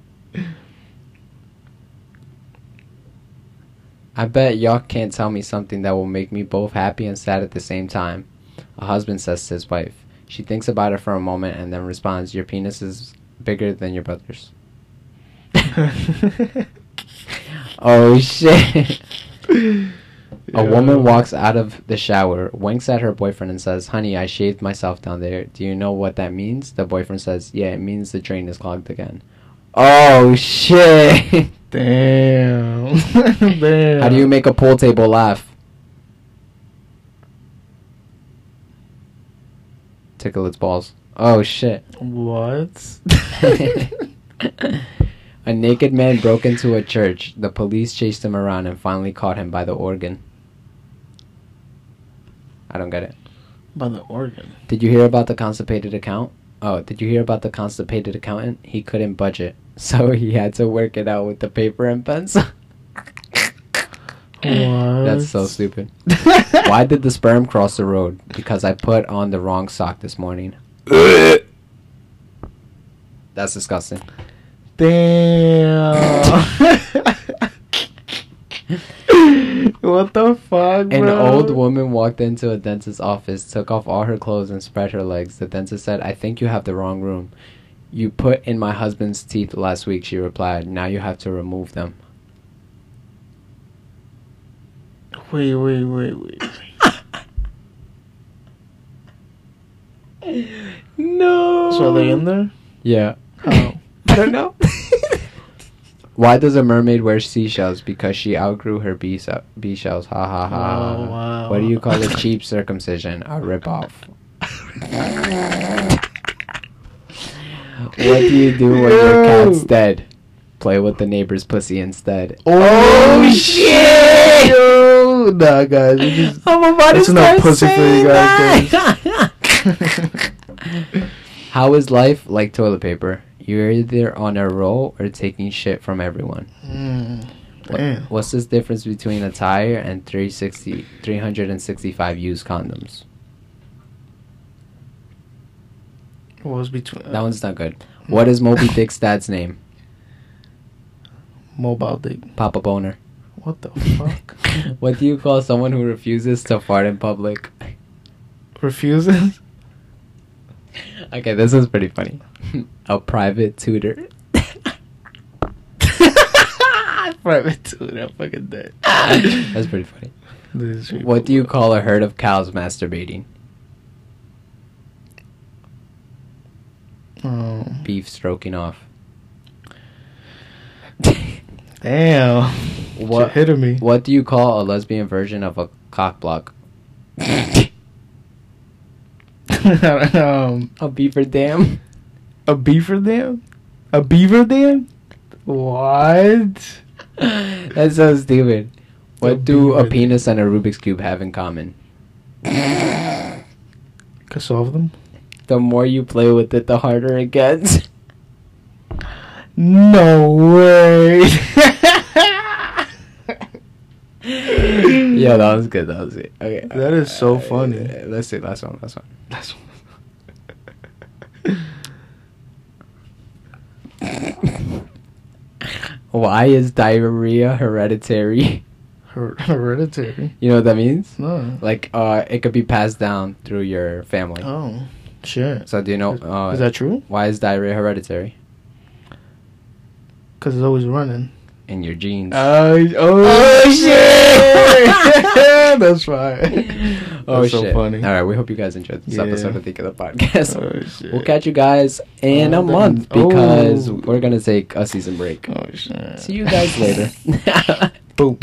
I bet y'all can't tell me something that will make me both happy and sad at the same time. A husband says to his wife. She thinks about it for a moment and then responds, Your penis is bigger than your brother's. Oh shit. A woman walks out of the shower, winks at her boyfriend, and says, Honey, I shaved myself down there. Do you know what that means? The boyfriend says, Yeah, it means the drain is clogged again. Oh shit. Damn. Damn. How do you make a pool table laugh? Tickle its balls. Oh shit. What? a naked man broke into a church. The police chased him around and finally caught him by the organ. I don't get it. By the organ. Did you hear about the constipated account? Oh, did you hear about the constipated accountant? He couldn't budget, so he had to work it out with the paper and pencil. What? That's so stupid. Why did the sperm cross the road? Because I put on the wrong sock this morning. That's disgusting. Damn. what the fuck, An bro? old woman walked into a dentist's office, took off all her clothes, and spread her legs. The dentist said, I think you have the wrong room. You put in my husband's teeth last week, she replied. Now you have to remove them. Wait, wait, wait, wait. No. So are they in there? Yeah. How? I don't know. Why does a mermaid wear seashells? Because she outgrew her bee, bee shells. Ha ha ha. Oh, wow. What do you call a cheap circumcision? A ripoff. What do you do when your cat's dead? Play with the neighbor's pussy instead. Oh, oh shit! Yo, nah, guys. Just, I'm about That's enough pussy for you guys, guys. How is life like toilet paper? You're either on a roll or taking shit from everyone. Mm, What- What's the difference between a tire and 360, 365 used condoms? What was between That one's not good. What is Moby Dick's dad's name? mobile dick? Papa Boner. What the fuck? What do you call someone who refuses to fart in public? Refuses? Okay, this is pretty funny. A private tutor. Private tutor. I'm fucking dead. That's pretty funny. Pretty What do you call a herd of cows masturbating? Oh, Beef stroking off. damn. What- What hit me? What do you call a lesbian version of a cock block? um, A beaver dam. A beaver dam? A beaver dam? What? That's so stupid. What A do a penis and a Rubik's cube have in common? Can solve them? The more you play with it, the harder it gets. No way. yeah, that was good. That was it. Okay. That is so funny. Uh, let's see. Last one. Last one. That's Why is diarrhea hereditary? Her- hereditary. You know what that means? No. Like, uh, it could be passed down through your family. Oh, shit. So do you know? Is- Uh, Is that true? why is diarrhea hereditary? Because it's always running. in your jeans. Oh, oh, shit! That's right. oh That's so shit! funny. All right, we hope you guys enjoyed this Yeah. episode of Think of the Podcast. Oh, shit. We'll catch you guys in Oh, a month then- because oh. we're gonna take a season break. Oh shit! See you guys later. Boom.